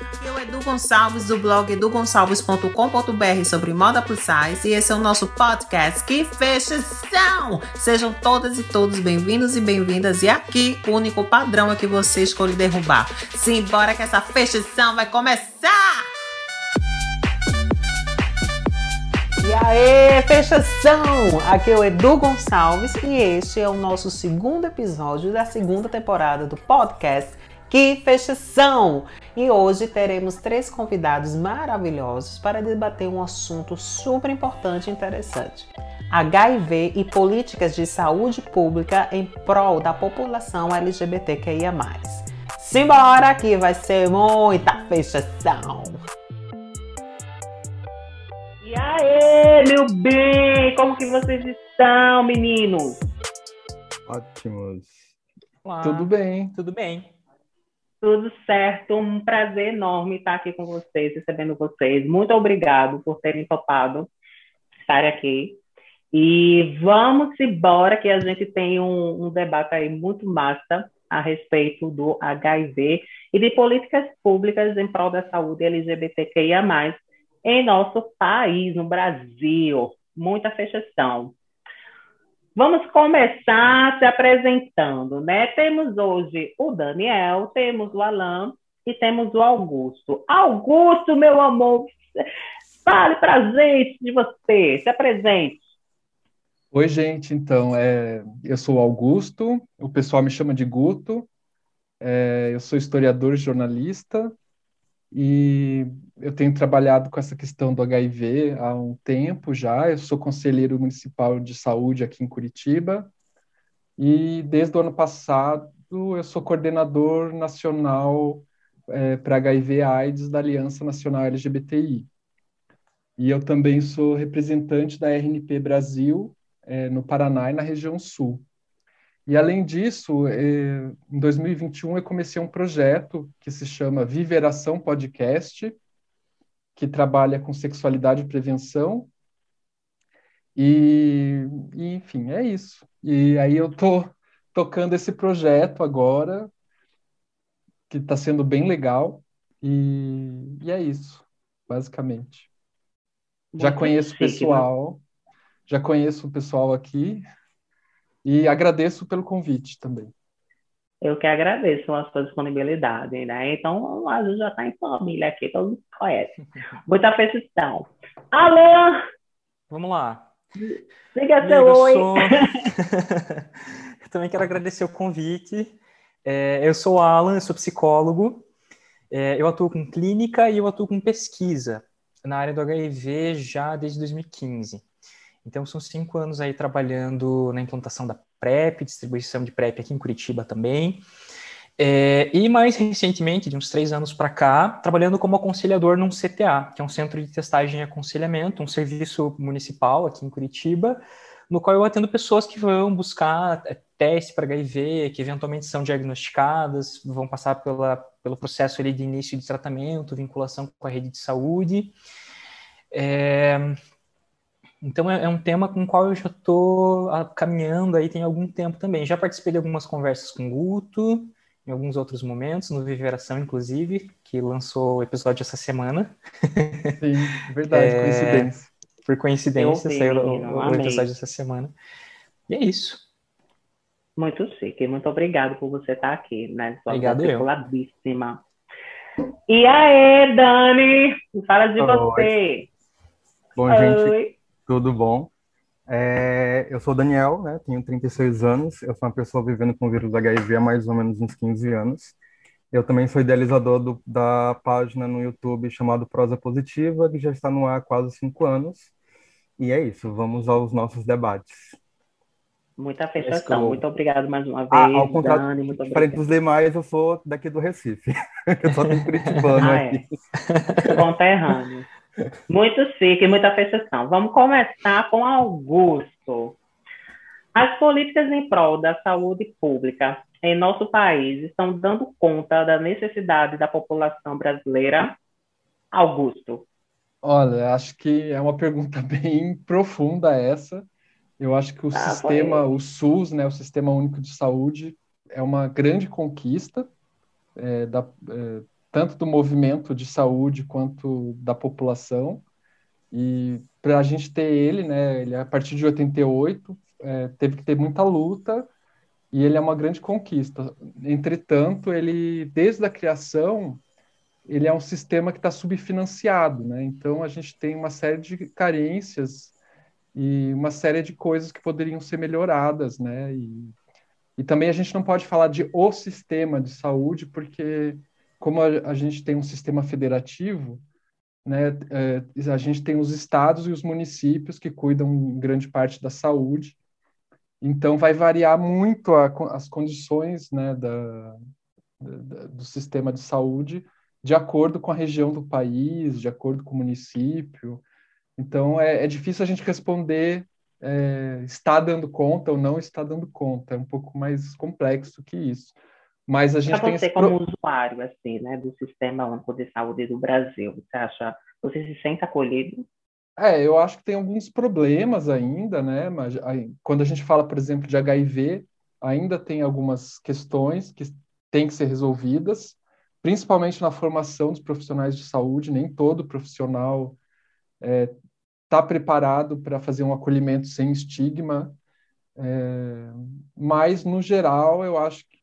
Aqui é o Edu Gonçalves do blog edugonçalves.com.br sobre moda plus size e esse é o nosso podcast Que Fechação! Sejam todas e todos bem-vindos e bem-vindas e aqui o único padrão é que você escolhe derrubar. Simbora que essa fechação vai começar! E aí, fechação! Aqui é o Edu Gonçalves e este é o nosso segundo episódio da segunda temporada do podcast Que Fechação! E hoje teremos três convidados maravilhosos para debater um assunto super importante e interessante. HIV e políticas de saúde pública em prol da população LGBTQIA+. Simbora que vai ser muita fechação! E aí, meu bem, como que vocês estão, meninos? Ótimos. Olá. Tudo bem. Tudo bem. Tudo certo, um prazer enorme estar aqui com vocês, recebendo vocês. Muito obrigado por terem topado estar aqui. E vamos embora, que a gente tem um, um debate aí muito massa a respeito do HIV e de políticas públicas em prol da saúde LGBTQIA+, em nosso país, no Brasil. Muita fechação. Vamos começar se apresentando, né? Temos hoje o Daniel, temos o Alan e temos o Augusto. Augusto, meu amor, fale pra gente de você, se apresente. Oi, gente. Então, é, eu sou o Augusto, o pessoal me chama de Guto. É, eu sou historiador e jornalista e eu tenho trabalhado com essa questão do HIV há um tempo já. Eu sou conselheiro municipal de saúde aqui em Curitiba e desde o ano passado eu sou coordenador nacional é, para HIV/AIDS da Aliança Nacional LGBTI. E eu também sou representante da RNP Brasil é, no Paraná e na região sul. E além disso, eh, em 2021 eu comecei um projeto que se chama Viveração Podcast, que trabalha com sexualidade e prevenção. E, e enfim, é isso. E aí eu tô tocando esse projeto agora, que está sendo bem legal. E, e é isso, basicamente. Já conheço o né? pessoal, já conheço o pessoal aqui. E agradeço pelo convite também. Eu que agradeço a sua disponibilidade, né? Então, a gente já está em família aqui, todo mundo conhece. Muita fechação. Alan, Vamos lá. diga seu eu oi. sou- eu também quero agradecer o convite. É, eu sou o Alan, eu sou psicólogo. É, eu atuo com clínica e eu atuo com pesquisa na área do HIV já desde 2015. Então, são cinco anos aí trabalhando na implantação da PrEP, distribuição de PrEP aqui em Curitiba também. É, e mais recentemente, de uns três anos para cá, trabalhando como aconselhador num CTA, que é um centro de testagem e aconselhamento, um serviço municipal aqui em Curitiba, no qual eu atendo pessoas que vão buscar é, teste para HIV, que eventualmente são diagnosticadas, vão passar pela, pelo processo ali de início de tratamento, vinculação com a rede de saúde. É, então é, é um tema com o qual eu já estou caminhando aí tem algum tempo também. Já participei de algumas conversas com o Guto, em alguns outros momentos, no Viveração, inclusive, que lançou o episódio essa semana. Sim, verdade, É, coincidência. Por coincidência, saiu o- menino, o, episódio essa semana. E é isso. Muito chique, muito obrigado por você estar aqui, né? Sua Obrigado eu. E aí, Dani, fala de Oi. você. Bom, gente, Oi. Tudo bom? É, eu sou o Daniel, né? Tenho 36 anos. Eu sou uma pessoa vivendo com o vírus HIV há mais ou menos uns 15 anos. Eu também sou idealizador do- da página no YouTube chamado Prosa Positiva, que já está no ar há quase cinco anos. E é isso, vamos aos nossos debates. Muita go. Muito obrigado mais uma vez, Ah, ao contrário, Dani. Muito obrigado. dos demais, eu sou daqui do Recife. Eu só tenho curitibano Ah, é. aqui. Conterrâneo. Muito chique, muita fechação. Vamos começar com Augusto. As políticas em prol da saúde pública em nosso país estão dando conta da necessidade da população brasileira? Augusto. Olha, acho que é uma pergunta bem profunda essa. Eu acho que o Ah, sistema, foi. o SUS, né, o Sistema Único de Saúde, é uma grande conquista é, da, é, tanto do movimento de saúde quanto da população. E para a gente ter ele, né, ele a partir de 88 é, teve que ter muita luta e ele é uma grande conquista. Entretanto, ele desde a criação ele é um sistema que está subfinanciado, né? Então a gente tem uma série de carências e uma série de coisas que poderiam ser melhoradas, né? E, e também a gente não pode falar de o sistema de saúde porque como a, a gente tem um sistema federativo, né? É, a gente tem os estados e os municípios que cuidam em grande parte da saúde. Então vai variar muito a, as condições, né? Da, da, do sistema de saúde de acordo com a região do país, de acordo com o município. Então, é, é difícil a gente responder é, está dando conta ou não está dando conta. É um pouco mais complexo que isso. Mas a gente Para tem você, como pro... usuário, assim, né, do Sistema Único de Saúde do Brasil, você acha, você se sente acolhido? É, eu acho que tem alguns problemas ainda, né? Mas aí, quando a gente fala, por exemplo, de HIV, ainda tem algumas questões que têm que ser resolvidas principalmente na formação dos profissionais de saúde, nem todo profissional está é, tá preparado para fazer um acolhimento sem estigma, é, mas, no geral, eu acho que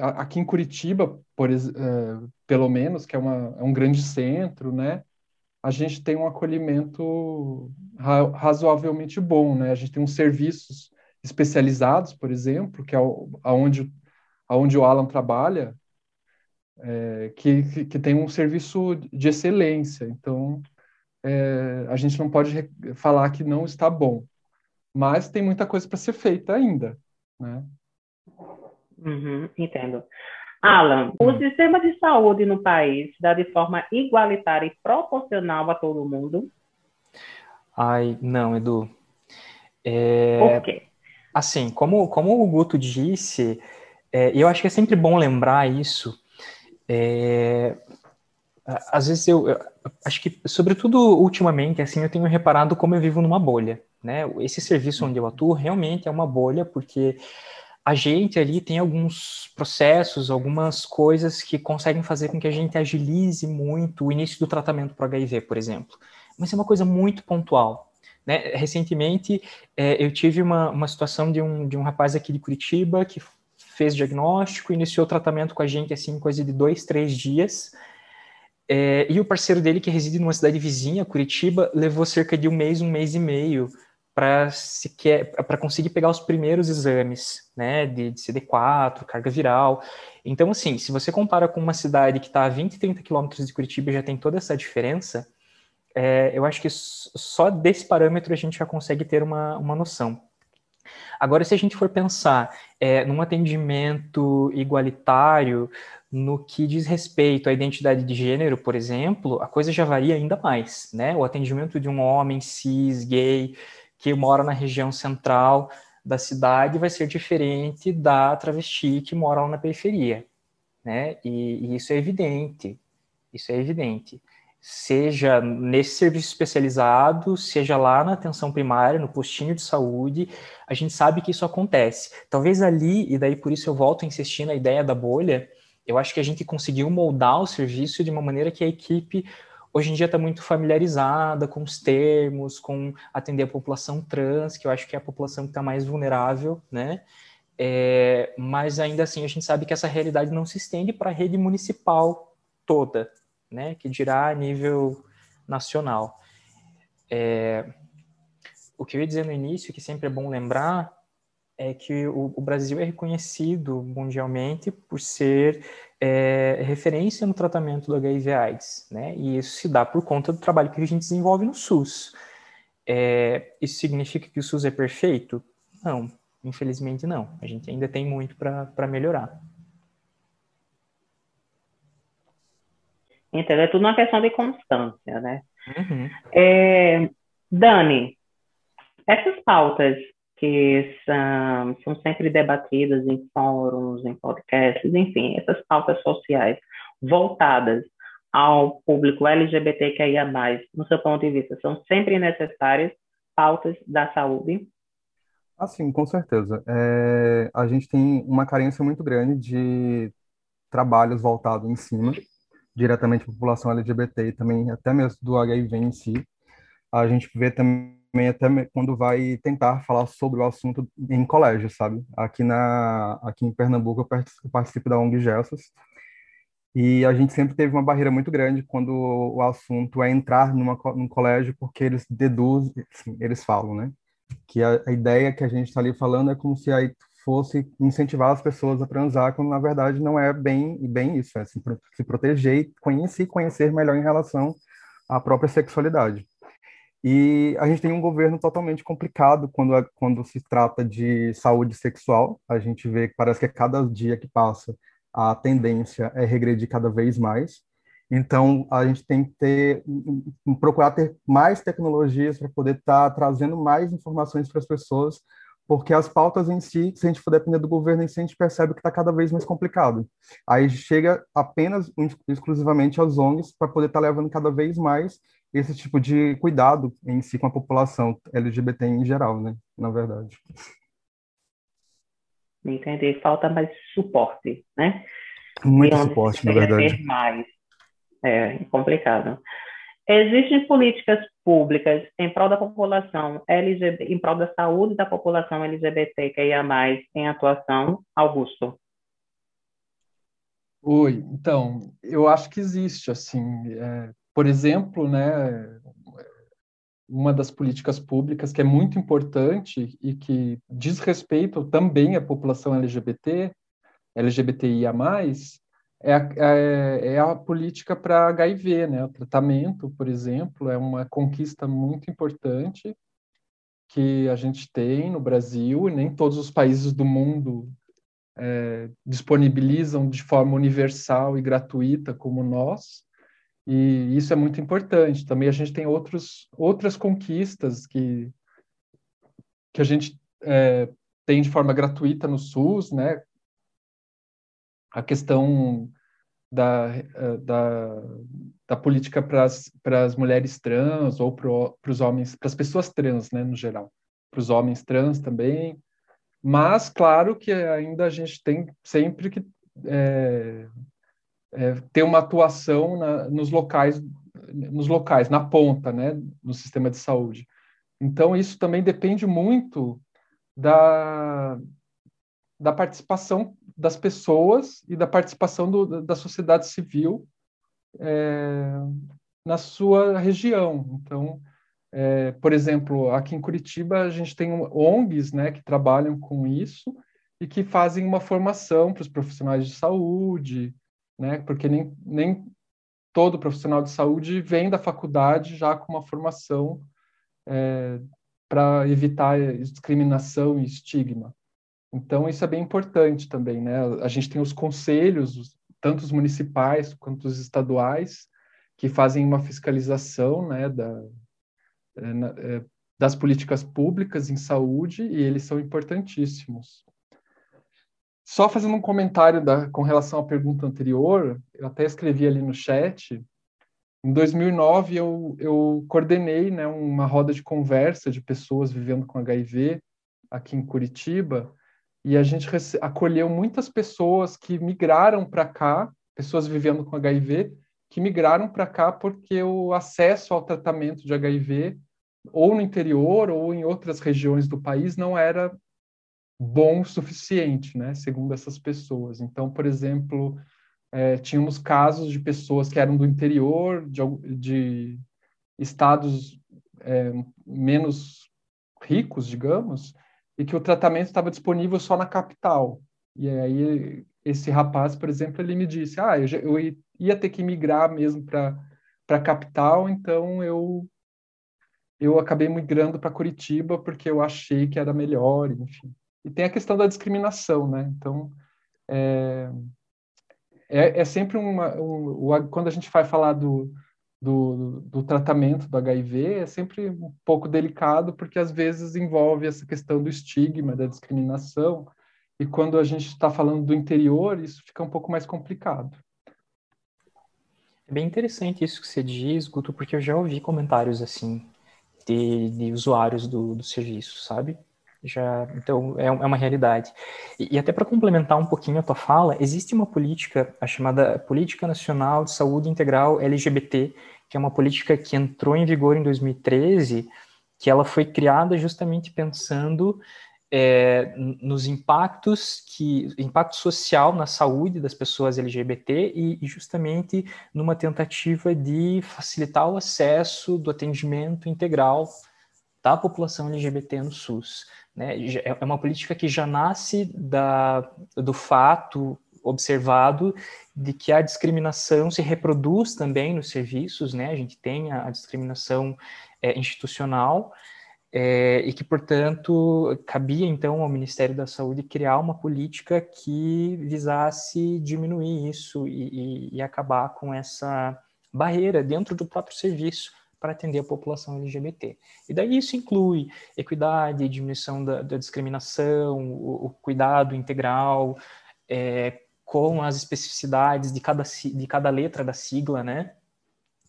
aqui em Curitiba, por, é, pelo menos, que é, uma, é um grande centro, né, a gente tem um acolhimento ra razoavelmente bom, né, a gente tem uns serviços especializados, por exemplo, que é aonde, aonde o Alan trabalha, é, que, que, que, tem um serviço de excelência. Então, é, a gente não pode falar que não está bom, mas tem muita coisa para ser feita ainda, né? Uhum, entendo. Alan, o hum. sistema de saúde no país dá de forma igualitária e proporcional a todo mundo? Ai, não, Edu. É... Por quê? Assim, como, como o Guto disse, é, eu acho que é sempre bom lembrar isso, é, às vezes eu, eu, acho que, sobretudo ultimamente, assim, eu tenho reparado como eu vivo numa bolha, né? Esse serviço onde eu atuo realmente é uma bolha, porque a gente ali tem alguns processos, algumas coisas que conseguem fazer com que a gente agilize muito o início do tratamento para HIV, por exemplo. Mas é uma coisa muito pontual. Né? Recentemente, é, eu tive uma, uma situação de um, de um rapaz aqui de Curitiba que fez diagnóstico, iniciou o tratamento com a gente, assim, coisa de dois, três dias. É, e o parceiro dele, que reside numa cidade vizinha, Curitiba, levou cerca de um mês, um mês e meio para para conseguir pegar os primeiros exames, né, de, de, CD4, carga viral. Então, assim, se você compara com uma cidade que está a 20, 30 quilômetros de Curitiba e já tem toda essa diferença, é, eu acho que só desse parâmetro a gente já consegue ter uma, uma noção. Agora, se a gente for pensar é, num atendimento igualitário, no que diz respeito à identidade de gênero, por exemplo, a coisa já varia ainda mais, né? O atendimento de um homem cis, gay, que mora na região central da cidade vai ser diferente da travesti que mora lá na periferia, né? E, e isso é evidente, isso é evidente seja nesse serviço especializado, seja lá na atenção primária, no postinho de saúde, a gente sabe que isso acontece. Talvez ali, e daí por isso eu volto a insistir na ideia da bolha, eu acho que a gente conseguiu moldar o serviço de uma maneira que a equipe hoje em dia está muito familiarizada com os termos, com atender a população trans, que eu acho que é a população que está mais vulnerável, né? É, mas ainda assim a gente sabe que essa realidade não se estende para a rede municipal toda, né, que dirá a nível nacional. É, o que eu ia dizer no início, que sempre é bom lembrar, é que o, o Brasil é reconhecido mundialmente por ser é, referência no tratamento do HIV/AIDS, né? E isso se dá por conta do trabalho que a gente desenvolve no SUS. É, isso significa que o SUS é perfeito? Não, infelizmente não. A gente ainda tem muito para melhorar. Entendeu? É tudo uma questão de constância, né? Uhum. É, Dani, essas pautas que são, são sempre debatidas em fóruns, em podcasts, enfim, essas pautas sociais voltadas ao público LGBTQIA+, no seu ponto de vista, são sempre necessárias pautas da saúde? Ah, sim, com certeza. É, a gente tem uma carência muito grande de trabalhos voltados em cima, diretamente a população LGBT e também até mesmo do HIV em si. A gente vê também até quando vai tentar falar sobre o assunto em colégio, sabe? Aqui na aqui em Pernambuco eu participo da ONG Gessos e a gente sempre teve uma barreira muito grande quando o assunto é entrar numa, num colégio porque eles deduzem, assim, eles falam, né? Que a, a ideia que a gente está ali falando é como se aí fosse incentivar as pessoas a transar, quando na verdade não é bem bem isso, é se, se proteger e conhecer, conhecer melhor em relação à própria sexualidade. E a gente tem um governo totalmente complicado quando, quando se trata de saúde sexual. A gente vê que parece que a cada dia que passa a tendência é regredir cada vez mais. Então, a gente tem que ter, procurar ter mais tecnologias para poder estar tá trazendo mais informações para as pessoas porque as pautas em si, se a gente for depender do governo em si, a gente percebe que está cada vez mais complicado. Aí chega apenas, exclusivamente às ONGs, para poder estar tá levando cada vez mais esse tipo de cuidado em si com a população LGBT em geral, né? Na verdade. Entendi. Falta mais suporte, né? Muito suporte, na verdade. Mais. É complicado. Existem políticas públicas em prol da população LGBT, em prol da saúde da população LGBT que ia mais em atuação, Augusto? Oi, então, eu acho que existe, assim, é, por exemplo, né, uma das políticas públicas que é muito importante e que diz respeito também à população LGBT, LGBTIA+, é a, é, é a política para HIV, né? O tratamento, por exemplo, é uma conquista muito importante que a gente tem no Brasil e nem todos os países do mundo é, disponibilizam de forma universal e gratuita como nós. E isso é muito importante. Também a gente tem outros, outras conquistas que, que a gente é, tem de forma gratuita no SUS, né? A questão da, eh, da, da política para as mulheres trans ou para os homens, para as pessoas trans, né, no geral, para os homens trans também. Mas, claro que ainda a gente tem sempre que é, é, ter uma atuação na, nos locais, nos locais, na ponta, né, no sistema de saúde. Então, isso também depende muito da, da participação das pessoas e da participação do, da sociedade civil é, na sua região. Então, é, por exemplo, aqui em Curitiba a gente tem ONGs né, que trabalham com isso e que fazem uma formação para os profissionais de saúde, né, porque nem, nem todo profissional de saúde vem da faculdade já com uma formação é, para evitar discriminação e estigma. Então, isso é bem importante também, né? A gente tem os conselhos, tanto os municipais quanto os estaduais, que fazem uma fiscalização, né, da, é, é, das políticas públicas em saúde, e eles são importantíssimos. Só fazendo um comentário da, com relação à pergunta anterior, eu até escrevi ali no chat, em 2009 eu, eu coordenei né, uma roda de conversa de pessoas vivendo com HIV aqui em Curitiba, e a gente acolheu muitas pessoas que migraram para cá, pessoas vivendo com HIV, que migraram para cá porque o acesso ao tratamento de HIV, ou no interior ou em outras regiões do país, não era bom o suficiente, né, segundo essas pessoas. Então, por exemplo, é, tínhamos casos de pessoas que eram do interior, de, de estados é, menos ricos, digamos, e que o tratamento estava disponível só na capital. E aí esse rapaz, por exemplo, ele me disse: "Ah, eu, já, eu ia ter que migrar mesmo para para capital, então eu eu acabei migrando para Curitiba porque eu achei que era melhor, enfim. E tem a questão da discriminação, né? Então é, é, é sempre uma um, quando a gente vai falar do do, do tratamento do HIV é sempre um pouco delicado, porque às vezes envolve essa questão do estigma, da discriminação, e quando a gente está falando do interior, isso fica um pouco mais complicado. É bem interessante isso que você diz, Guto, porque eu já ouvi comentários assim de, de usuários do, do serviço, sabe? Já então é, é uma realidade. E, e até para complementar um pouquinho a tua fala, existe uma política, a chamada Política Nacional de Saúde Integral LGBT, que é uma política que entrou em vigor em 2013, que ela foi criada justamente pensando é, nos impactos que impacto social na saúde das pessoas LGBT e, e, justamente numa tentativa de facilitar o acesso do atendimento integral da população LGBT no SUS. Né? É, é uma política que já nasce da, do fato observado de que a discriminação se reproduz também nos serviços, né? A gente tem a, a discriminação é, institucional é, e que, portanto, cabia então ao Ministério da Saúde criar uma política que visasse diminuir isso e, e, e acabar com essa barreira dentro do próprio serviço para atender a população LGBT. E daí isso inclui equidade, diminuição da, da discriminação, o, o, cuidado integral, é, com as especificidades de cada, de cada letra da sigla, né?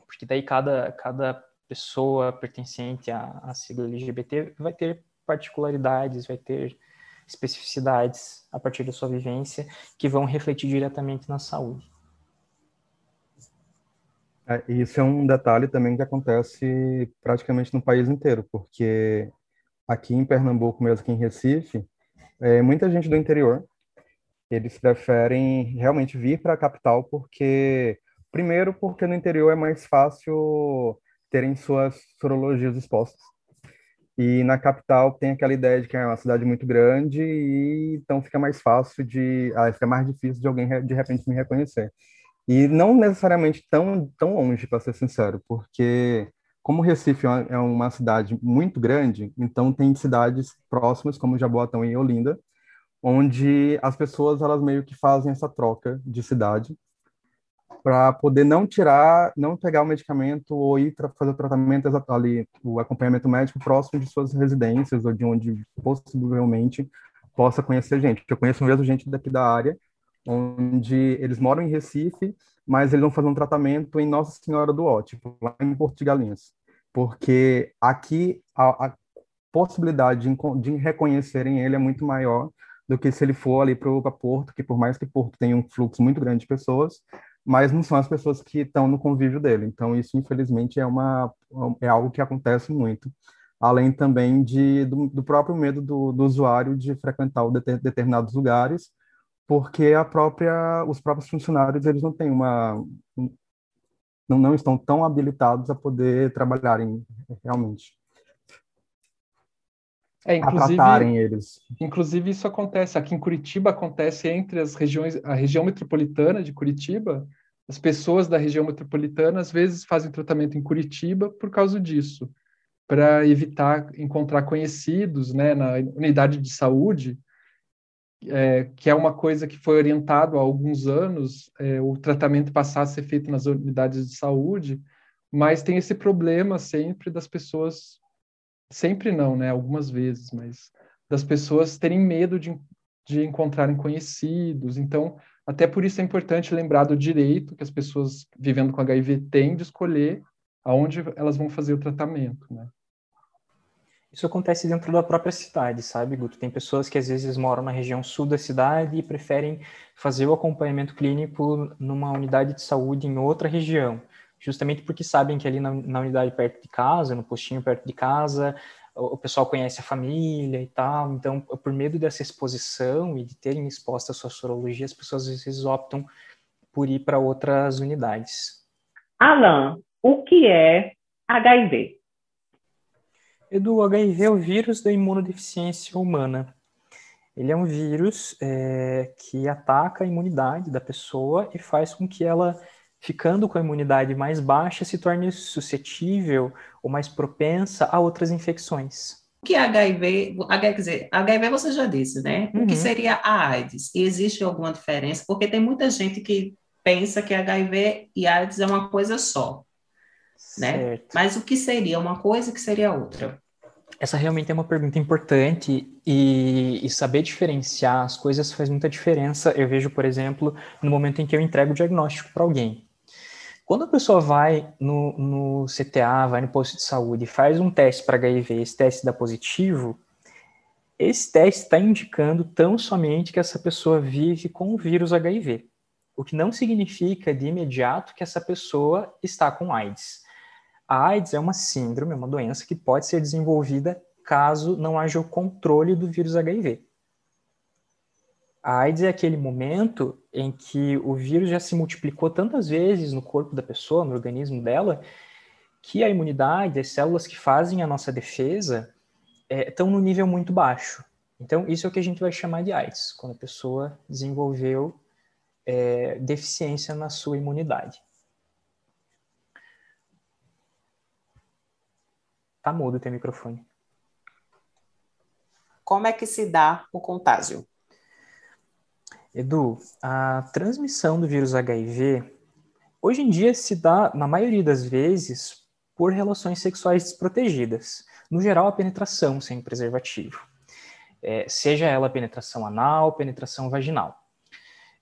Porque daí cada, cada pessoa pertencente à, à sigla LGBT vai ter particularidades, vai ter especificidades a partir da sua vivência que vão refletir diretamente na saúde. É, isso é um detalhe também que acontece praticamente no país inteiro, porque aqui em Pernambuco, mesmo aqui em Recife, é, muita gente do interior, eles preferem realmente vir para a capital porque, primeiro, porque no interior é mais fácil terem suas sorologias expostas. E na capital tem aquela ideia de que é uma cidade muito grande e então fica mais fácil de, ah, fica mais difícil de alguém de repente me reconhecer. E não necessariamente tão tão longe, para ser sincero, porque como Recife é uma cidade muito grande, então tem cidades próximas como Jaboatão e Olinda, onde as pessoas elas meio que fazem essa troca de cidade para poder não tirar, não pegar o medicamento ou ir fazer o tratamento ali, o acompanhamento médico próximo de suas residências ou de onde possivelmente possa conhecer gente. Eu conheço mesmo gente daqui da área, onde eles moram em Recife, mas eles vão fazer um tratamento em Nossa Senhora do Ó, tipo, lá em Porto de Galinhas. Porque aqui a, a possibilidade de, de reconhecerem ele é muito maior do que se ele for ali para Porto, que por mais que Porto tenha um fluxo muito grande de pessoas, mas não são as pessoas que estão no convívio dele. Então, isso, infelizmente, é, uma, é algo que acontece muito. Além também de, do, do próprio medo do, do, usuário de frequentar determinados lugares, porque a própria, os próprios funcionários eles não têm uma. Não, não estão tão habilitados a poder trabalharem realmente. É, inclusive, eles. Inclusive, isso acontece aqui em Curitiba, acontece entre as regiões, a região metropolitana de Curitiba, as pessoas da região metropolitana às vezes fazem tratamento em Curitiba por causa disso, para evitar encontrar conhecidos, né, na unidade de saúde, é, que é uma coisa que foi orientado há alguns anos, é, o tratamento passar a ser feito nas unidades de saúde, mas tem esse problema sempre das pessoas sempre não, né? Algumas vezes, mas das pessoas terem medo de, de encontrarem conhecidos. Então, até por isso é importante lembrar do direito que as pessoas vivendo com HIV têm de escolher aonde elas vão fazer o tratamento, né? Isso acontece dentro da própria cidade, sabe, Guto? Tem pessoas que às vezes moram na região sul da cidade e preferem fazer o acompanhamento clínico numa unidade de saúde em outra região justamente porque sabem que ali na, na unidade perto de casa, no postinho perto de casa, o, o, pessoal conhece a família e tal, então por medo dessa exposição e de terem exposta a sua sorologia, as pessoas às vezes optam por ir para outras unidades. Alan, o que é HIV? Edu, HIV é o vírus da imunodeficiência humana. Ele é um vírus é, que ataca a imunidade da pessoa e faz com que ela ficando com a imunidade mais baixa, se torne suscetível ou mais propensa a outras infecções. O que é HIV? Quer dizer, HIV você já disse, né? Uhum. O que uhum. seria a AIDS? E existe alguma diferença? Porque tem muita gente que pensa que HIV e AIDS é uma coisa só. Né? Mas o que seria uma coisa e o que seria outra? Essa realmente é uma pergunta importante e, e, saber diferenciar as coisas faz muita diferença. Eu vejo, por exemplo, no momento em que eu entrego o diagnóstico para alguém. Quando a pessoa vai no, no CTA, vai no posto de saúde, faz um teste para HIV, esse teste dá positivo, esse teste está indicando tão somente que essa pessoa vive com o vírus HIV, o que não significa de imediato que essa pessoa está com AIDS. A AIDS é uma síndrome, uma doença que pode ser desenvolvida caso não haja o controle do vírus HIV. A AIDS é aquele momento em que o vírus já se multiplicou tantas vezes no corpo da pessoa, no organismo dela, que a imunidade, as células que fazem a nossa defesa, é, estão no nível muito baixo. Então, isso é o que a gente vai chamar de AIDS, quando a pessoa desenvolveu é, deficiência na sua imunidade. Tá mudo o teu microfone. Como é que se dá o contágio? Edu, a transmissão do vírus HIV hoje em dia se dá, na maioria das vezes, por relações sexuais desprotegidas. No geral, a penetração sem preservativo. É, seja ela penetração anal, penetração vaginal.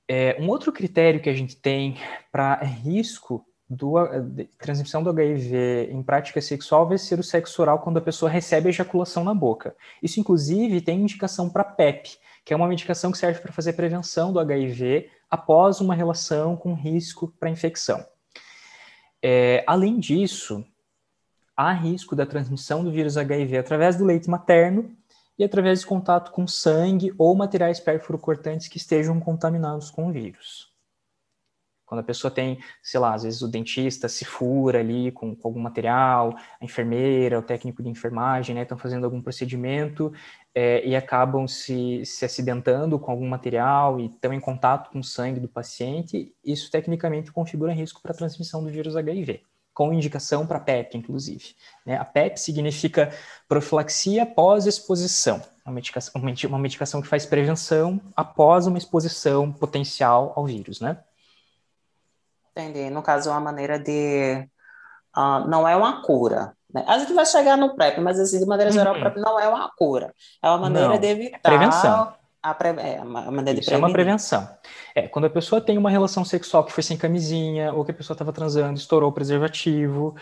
É, um outro critério que a gente tem para risco do, de transmissão do HIV em prática sexual vai ser o sexo oral quando a pessoa recebe ejaculação na boca. Isso, inclusive, tem indicação para PEP, que é uma medicação que serve para fazer prevenção do HIV após uma relação com risco para infecção. É, além disso, há risco da transmissão do vírus HIV através do leite materno e através de contato com sangue ou materiais perfurocortantes que estejam contaminados com o vírus. Quando a pessoa tem, sei lá, às vezes o dentista se fura ali com, com algum material, a enfermeira, o técnico de enfermagem, né, estão fazendo algum procedimento é, e acabam se, se acidentando com algum material e estão em contato com o sangue do paciente, isso tecnicamente configura risco para transmissão do vírus HIV, com indicação para PEP, inclusive. Né? A PEP significa profilaxia pós-exposição, uma medicação, uma medicação que faz prevenção após uma exposição potencial ao vírus, né? Entendi. No caso, é uma maneira de. Uh, não é uma cura. Né? A gente vai chegar no PrEP, mas assim, de maneira geral, o PrEP uhum. não é uma cura. É uma maneira não, de evitar. É prevenção. A pre... É uma maneira Isso de é uma prevenção. É, quando a pessoa tem uma relação sexual que foi sem camisinha, ou que a pessoa estava transando, estourou o preservativo.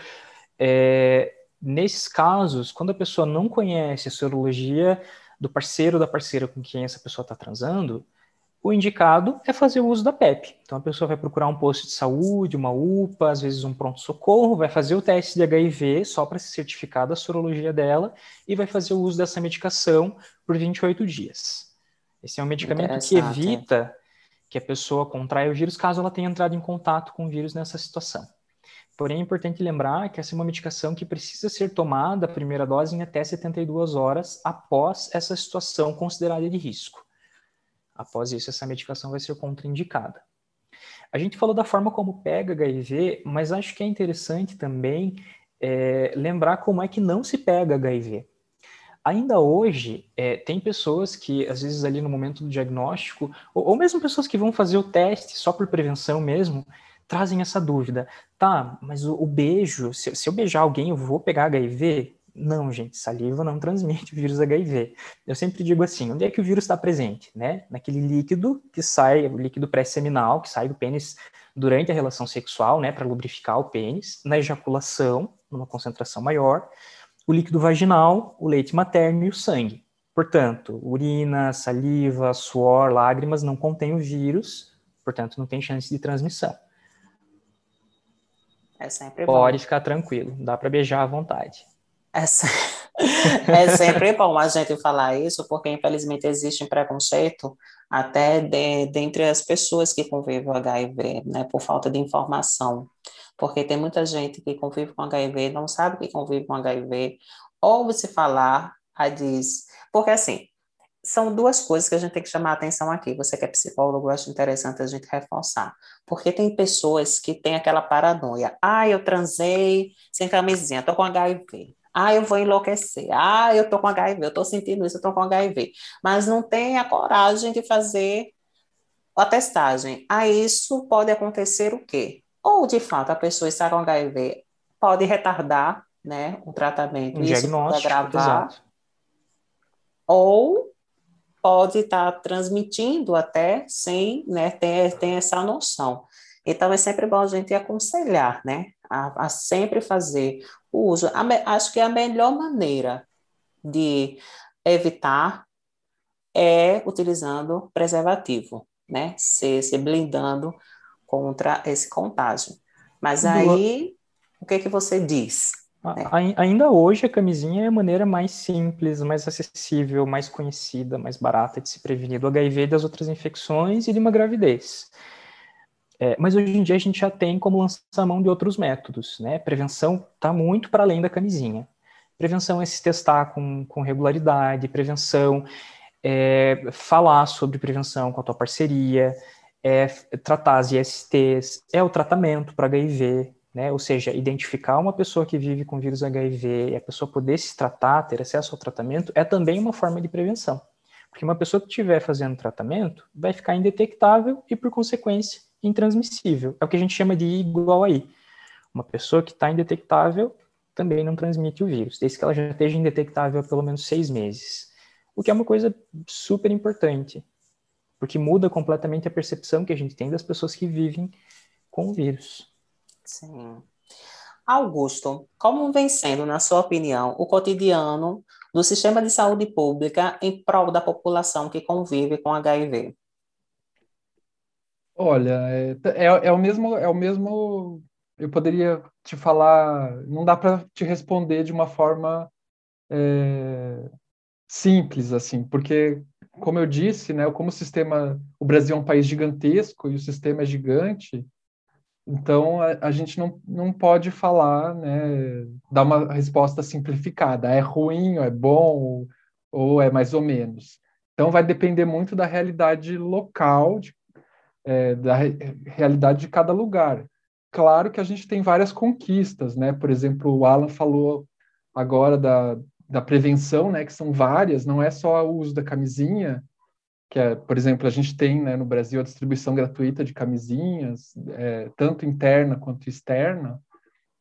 É, nesses casos, quando a pessoa não conhece a sorologia do parceiro ou da parceira com quem essa pessoa está transando, o indicado é fazer o uso da PEP. Então a pessoa vai procurar um posto de saúde, uma UPA, às vezes um pronto-socorro, vai fazer o teste de HIV só para se certificar da sorologia dela e vai fazer o uso dessa medicação por 28 dias. Esse é um medicamento que evita que a pessoa contraia o vírus caso ela tenha entrado em contato com o vírus nessa situação. Porém, é importante lembrar que essa é uma medicação que precisa ser tomada a primeira dose em até 72 horas após essa situação considerada de risco. Após isso, essa medicação vai ser contraindicada. A gente falou da forma como pega HIV, mas acho que é interessante também é, lembrar como é que não se pega HIV. Ainda hoje, é, tem pessoas que, às vezes, ali no momento do diagnóstico, ou, ou mesmo pessoas que vão fazer o teste só por prevenção mesmo, trazem essa dúvida. Tá, mas o, o beijo, se, se eu beijar alguém, eu vou pegar HIV? Não, gente, saliva não transmite o vírus HIV. Eu sempre digo assim, onde é que o vírus está presente? Né? Naquele líquido que sai, o líquido pré-seminal, que sai do pênis durante a relação sexual, né, para lubrificar o pênis, na ejaculação, numa concentração maior, o líquido vaginal, o leite materno e o sangue. Portanto, urina, saliva, suor, lágrimas não contêm o vírus, portanto, não tem chance de transmissão. É sempre Pode bom. ficar tranquilo, dá para beijar à vontade. É, se... é sempre bom a gente falar isso, porque infelizmente existe um preconceito até de, dentre as pessoas que convivem com HIV, né, por falta de informação. Porque tem muita gente que convive com HIV, não sabe que convive com HIV, ouve se falar, aí diz. Porque assim, são duas coisas que a gente tem que chamar a atenção aqui. Você que é psicólogo, eu acho interessante a gente reforçar. Porque tem pessoas que têm aquela paranoia. Ah, eu transei sem camisinha, tô com HIV. Ah, eu vou enlouquecer. Ah, eu tô com HIV, eu tô sentindo isso, eu tô com HIV. Mas não tem a coragem de fazer a testagem. A isso pode acontecer o quê? Ou, de fato, a pessoa está com HIV pode retardar né, o tratamento. Um isso diagnóstico, pode agravar. exato. Ou pode estar transmitindo até sem né, ter, ter essa noção. Então, é sempre bom a gente aconselhar, né? A, a sempre fazer o uso. Acho que é a melhor maneira de evitar é utilizando preservativo, né? Se, se blindando contra esse contágio. Mas aí, o que é que você diz? Né? Ainda hoje, a camisinha é a maneira mais simples, mais acessível, mais conhecida, mais barata de se prevenir do HIV e das outras infecções e de uma gravidez. É, mas hoje em dia a gente já tem como lançar mão de outros métodos, né? Prevenção está muito para além da camisinha. Prevenção é se testar com, com regularidade, prevenção é falar sobre prevenção com a tua parceria, é tratar as ISTs, é o tratamento para HIV, né? Ou seja, identificar uma pessoa que vive com vírus HIV e a pessoa poder se tratar, ter acesso ao tratamento, é também uma forma de prevenção. Porque uma pessoa que estiver fazendo tratamento vai ficar indetectável e, por consequência, intransmissível. É o que a gente chama de igual aí. Uma pessoa que está indetectável também não transmite o vírus, desde que ela já esteja indetectável há pelo menos seis meses. O que é uma coisa super importante, porque muda completamente a percepção que a gente tem das pessoas que vivem com o vírus. Sim. Augusto, como vem sendo, na sua opinião, o cotidiano do sistema de saúde pública em prol da população que convive com HIV? Olha, é, é, é o mesmo, é o mesmo. Eu poderia te falar, não dá para te responder de uma forma é, simples assim, porque como eu disse, né, como o sistema, o Brasil é um país gigantesco e o sistema é gigante, então, a, a, gente não, não pode falar, né, dar uma resposta simplificada, é ruim, ou é bom, ou, ou é mais ou menos. Então, vai depender muito da realidade local, de, é, da re, realidade de cada lugar. Claro que a gente tem várias conquistas, né? Por exemplo, o Alan falou agora da, da prevenção, né? Que são várias, não é só o uso da camisinha, que é, por exemplo, a gente tem né, no Brasil a distribuição gratuita de camisinhas, é, tanto interna quanto externa,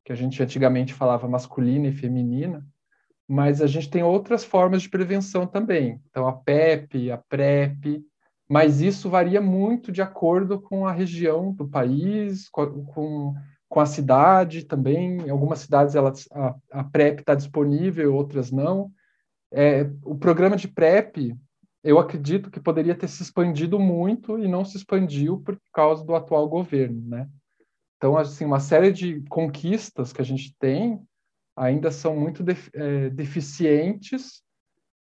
que a gente antigamente falava masculina e feminina, mas a gente tem outras formas de prevenção também. Então, a PEP, a PrEP, mas isso varia muito de acordo com a região do país, com, com, a cidade também. Em algumas cidades ela, a, a PrEP está disponível, outras não. É, o programa de PrEP eu acredito que poderia ter se expandido muito e não se expandiu por causa do atual governo, né? Então, assim, uma série de conquistas que a gente tem ainda são muito def é, deficientes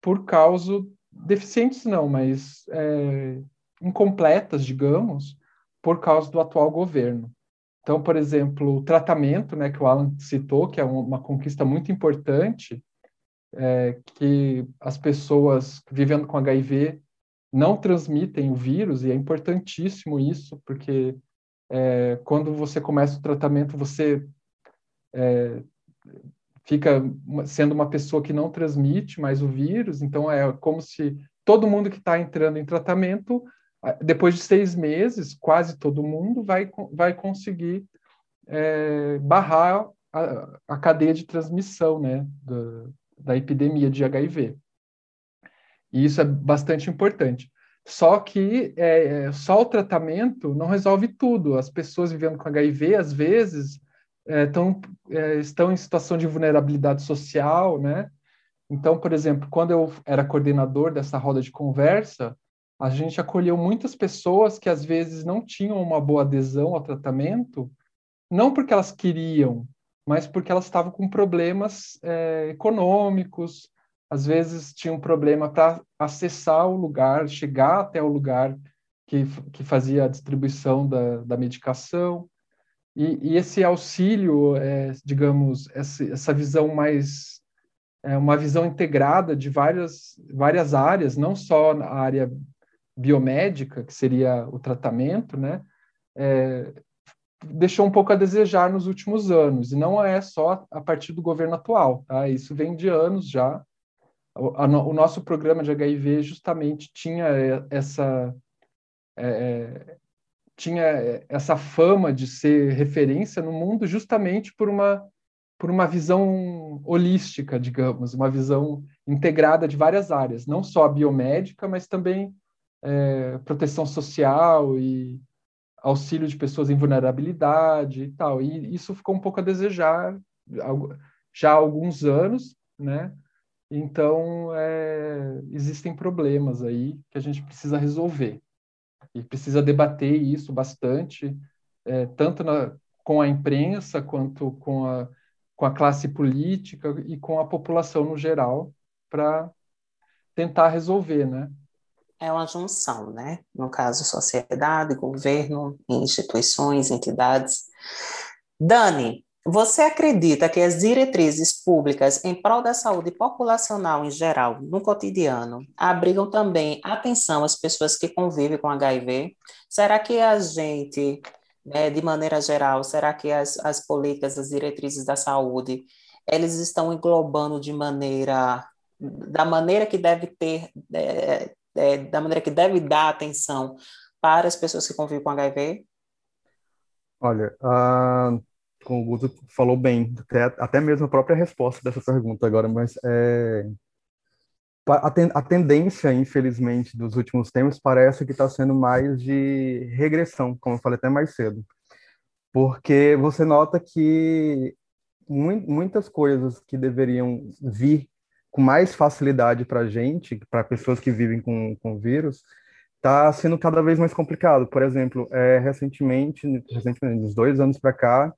por causa deficientes não, mas é, incompletas, digamos, por causa do atual governo. Então, por exemplo, o tratamento, né, que o Alan citou, que é uma conquista muito importante, é, que as pessoas vivendo com HIV não transmitem o vírus, e é importantíssimo isso, porque é, quando você começa o tratamento, você é, fica sendo uma pessoa que não transmite mais o vírus, então é como se todo mundo que está entrando em tratamento, depois de seis meses, quase todo mundo vai, vai conseguir é, barrar a, a, cadeia de transmissão né, do, da epidemia de HIV. E isso é bastante importante. Só que é, é, só o tratamento não resolve tudo. As pessoas vivendo com HIV, às vezes, é, tão, é, estão em situação de vulnerabilidade social, né? Então, por exemplo, quando eu era coordenador dessa roda de conversa, a gente acolheu muitas pessoas que às vezes não tinham uma boa adesão ao tratamento, não porque elas queriam, mas porque elas estavam com problemas é, econômicos, às vezes tinham problema para acessar o lugar, chegar até o lugar que, que fazia a distribuição da, da medicação. E, e esse auxílio, é, digamos, essa, essa visão mais é uma visão integrada de várias, várias áreas, não só a área biomédica, que seria o tratamento, né? É, deixou um pouco a desejar nos últimos anos, e não é só a partir do governo atual, tá? Isso vem de anos já. O, nosso programa de HIV justamente tinha essa é, é, tinha essa fama de ser referência no mundo justamente por uma por uma visão holística, digamos, uma visão integrada de várias áreas, não só a biomédica, mas também é, proteção social e auxílio de pessoas em vulnerabilidade e tal. E isso ficou um pouco a desejar já há alguns anos, né? Então, é, existem problemas aí que a gente precisa resolver. E precisa debater isso bastante, é, tanto na, com a imprensa quanto com a, com a classe política e com a população no geral, para tentar resolver, né? É uma junção, né? No caso, sociedade, governo, instituições, entidades. Dani, você acredita que as diretrizes públicas em prol da saúde populacional em geral, no cotidiano, abrigam também atenção às pessoas que convivem com HIV? Será que a gente, né, de maneira geral, será que as, as políticas, as diretrizes da saúde, eles estão englobando de maneira, da maneira que deve ter, é, é, da maneira que deve dar atenção para as pessoas que convivem com HIV? Olha, uh, como o Guto falou bem, até, até mesmo a própria resposta dessa pergunta agora, mas é, a, ten, a tendência, infelizmente, dos últimos tempos parece que está sendo mais de regressão, como eu falei até mais cedo. Porque você nota que muitas coisas que deveriam vir com mais facilidade para gente, para pessoas que vivem com, com vírus, está sendo cada vez mais complicado. Por exemplo, é, recentemente, recentemente, uns dois anos para cá,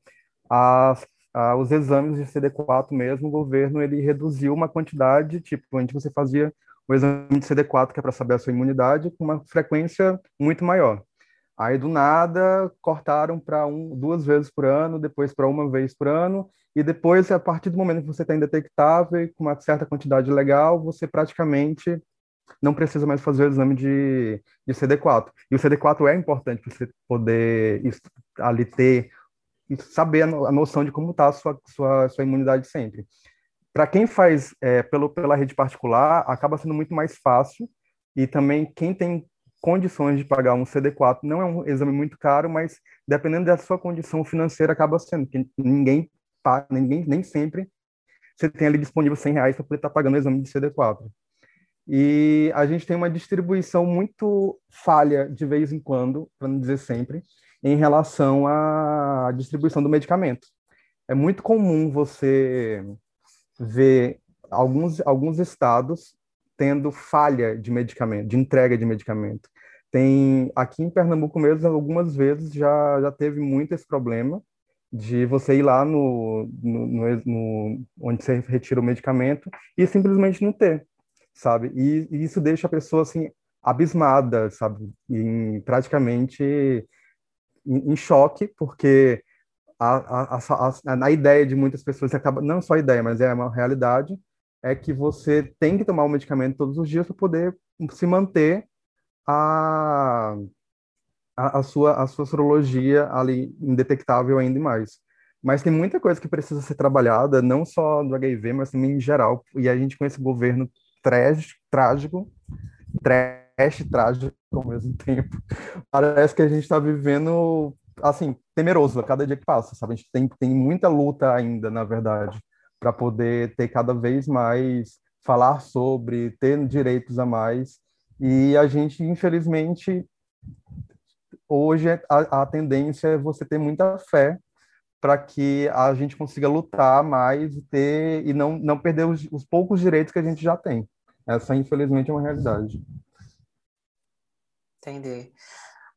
as, a, os exames de CD4 mesmo, o governo ele reduziu uma quantidade, tipo, antes você fazia o exame de CD4, que é para saber a sua imunidade, com uma frequência muito maior. Aí, do nada, cortaram para um, duas vezes por ano, depois para uma vez por ano, e depois, a partir do momento que você está indetectável e com uma certa quantidade legal, você praticamente não precisa mais fazer o exame de, de CD4. E o CD4 é importante para você poder ali ter saber a, noção de como está a sua, sua, sua imunidade sempre. Para quem faz é, pelo, pela rede particular, acaba sendo muito mais fácil, e também quem tem condições de pagar um CD4 não é um exame muito caro, mas dependendo da sua condição financeira acaba sendo, que ninguém ninguém nem sempre você tem ali disponível 100 reais para poder estar tá pagando o exame de CD4. E a gente tem uma distribuição muito falha de vez em quando, para não dizer sempre, em relação à distribuição do medicamento. É muito comum você ver alguns, alguns estados tendo falha de medicamento, de entrega de medicamento. Tem aqui em Pernambuco mesmo, algumas vezes já, já teve muito esse problema de você ir lá no, no, no, no onde você retira o medicamento e simplesmente não ter, sabe? E, e isso deixa a pessoa assim abismada, sabe? Em praticamente em, em choque, porque a, a, a, a, ideia de muitas pessoas acaba, não só a ideia, mas é uma realidade, é que você tem que tomar o medicamento todos os dias para poder se manter a, a, a, sua, a sua sorologia ali indetectável ainda mais. Mas tem muita coisa que precisa ser trabalhada, não só do HIV, mas também em geral. E a gente com esse governo trágico, trágico, trash, trágico ao mesmo tempo. Parece que a gente está vivendo, assim, temeroso a cada dia que passa, sabe? A gente tem, tem muita luta ainda, na verdade, para poder ter cada vez mais, falar sobre, ter direitos a mais. E a gente, infelizmente, hoje a, a tendência é você ter muita fé para que a gente consiga lutar mais e ter e não, não perder os, os poucos direitos que a gente já tem. Essa, infelizmente, é uma realidade. Entendi.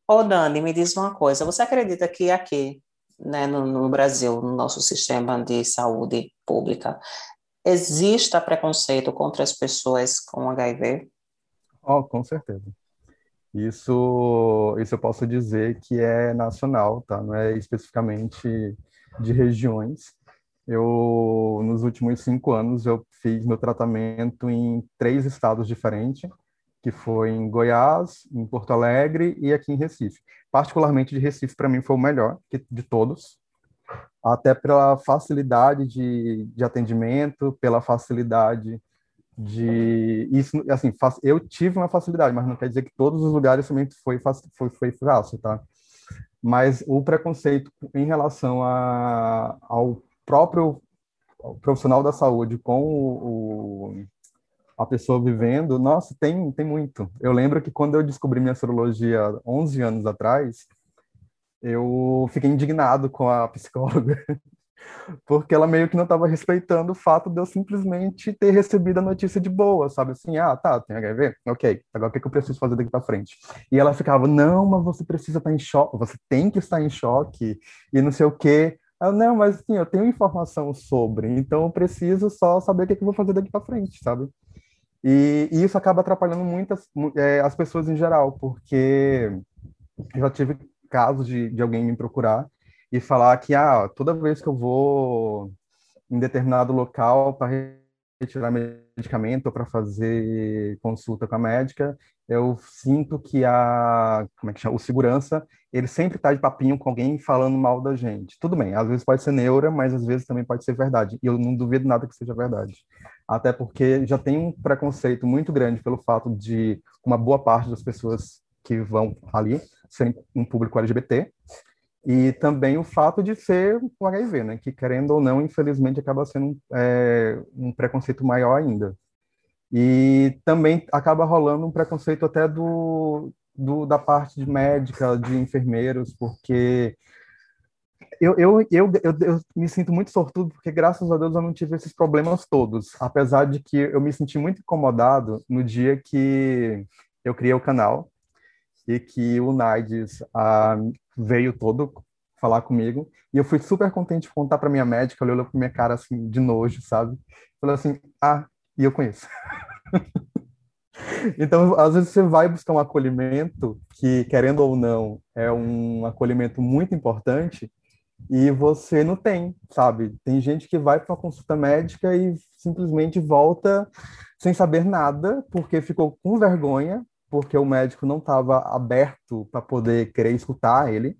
Ô, Dani, me diz uma coisa. Você acredita que aqui, né, no, no Brasil, no nosso sistema de saúde pública, exista preconceito contra as pessoas com HIV? Oh, com certeza. Isso, isso eu posso dizer que é nacional, tá? Não é especificamente de regiões. Eu, nos últimos cinco anos, eu fiz meu tratamento em três estados diferentes que foi em Goiás, em Porto Alegre e aqui em Recife. Particularmente de Recife, para mim, foi o melhor de todos, até pela facilidade de, de atendimento, pela facilidade de isso assim eu tive uma facilidade mas não quer dizer que todos os lugares também foi foi foi fácil tá mas o preconceito em relação a, ao próprio profissional da saúde com o, o a pessoa vivendo, nossa, tem, tem muito. Eu lembro que quando eu descobri minha sorologia 11 anos atrás, eu fiquei indignado com a psicóloga, porque ela meio que não estava respeitando o fato de eu simplesmente ter recebido a notícia de boa, sabe? Assim, ah, tá, tem HIV? Ok, agora o que, que eu preciso fazer daqui para frente? E ela ficava, não, mas você precisa estar em choque, você tem que estar em choque, e não sei o quê. Eu, não, mas assim, eu tenho informação sobre, então eu preciso só saber o que, que eu vou fazer daqui para frente, sabe? E, e, isso acaba atrapalhando muitas é, as pessoas em geral, porque eu já tive casos de, de alguém me procurar e falar que ah, toda vez que eu vou em determinado local para retirar medicamento ou para fazer consulta com a médica, eu sinto que a como é que chama? o segurança ele sempre está de papinho com alguém falando mal da gente. Tudo bem, às vezes pode ser neura, mas às vezes também pode ser verdade. E eu não duvido nada que seja verdade. Até porque já tem um preconceito muito grande pelo fato de uma boa parte das pessoas que vão ali serem um público LGBT e também o fato de ser o HIV, né? Que querendo ou não, infelizmente, acaba sendo é, um preconceito maior ainda. E também acaba rolando um preconceito até do, do da parte de médica, de enfermeiros, porque eu, eu, eu, eu, eu me sinto muito sortudo porque, graças a Deus, eu não tive esses problemas todos. Apesar de que eu me senti muito incomodado no dia que eu criei o canal e que o Naides ah, veio todo falar comigo. E eu fui super contente de contar para minha médica, olhou para minha cara assim, de nojo, sabe? Falou assim: ah, e eu conheço. então, às vezes você vai buscar um acolhimento que, querendo ou não, é um acolhimento muito importante e você não tem, sabe? Tem gente que vai para uma consulta médica e simplesmente volta sem saber nada, porque ficou com vergonha, porque o médico não estava aberto para poder querer escutar ele.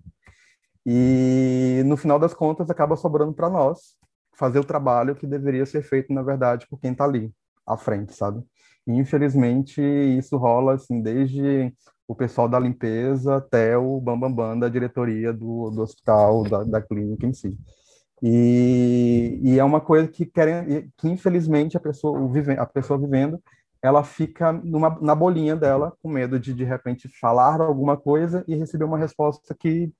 E no final das contas acaba sobrando para nós fazer o trabalho que deveria ser feito, na verdade, por quem está ali à frente, sabe? E, infelizmente isso rola assim desde o pessoal da limpeza até o bambambam bam, da diretoria do, do hospital, da, da clínica em si. E, e, é uma coisa que, querem, que infelizmente a pessoa, a pessoa vivendo ela fica numa, na bolinha dela, com medo de de repente falar alguma coisa e receber uma resposta que,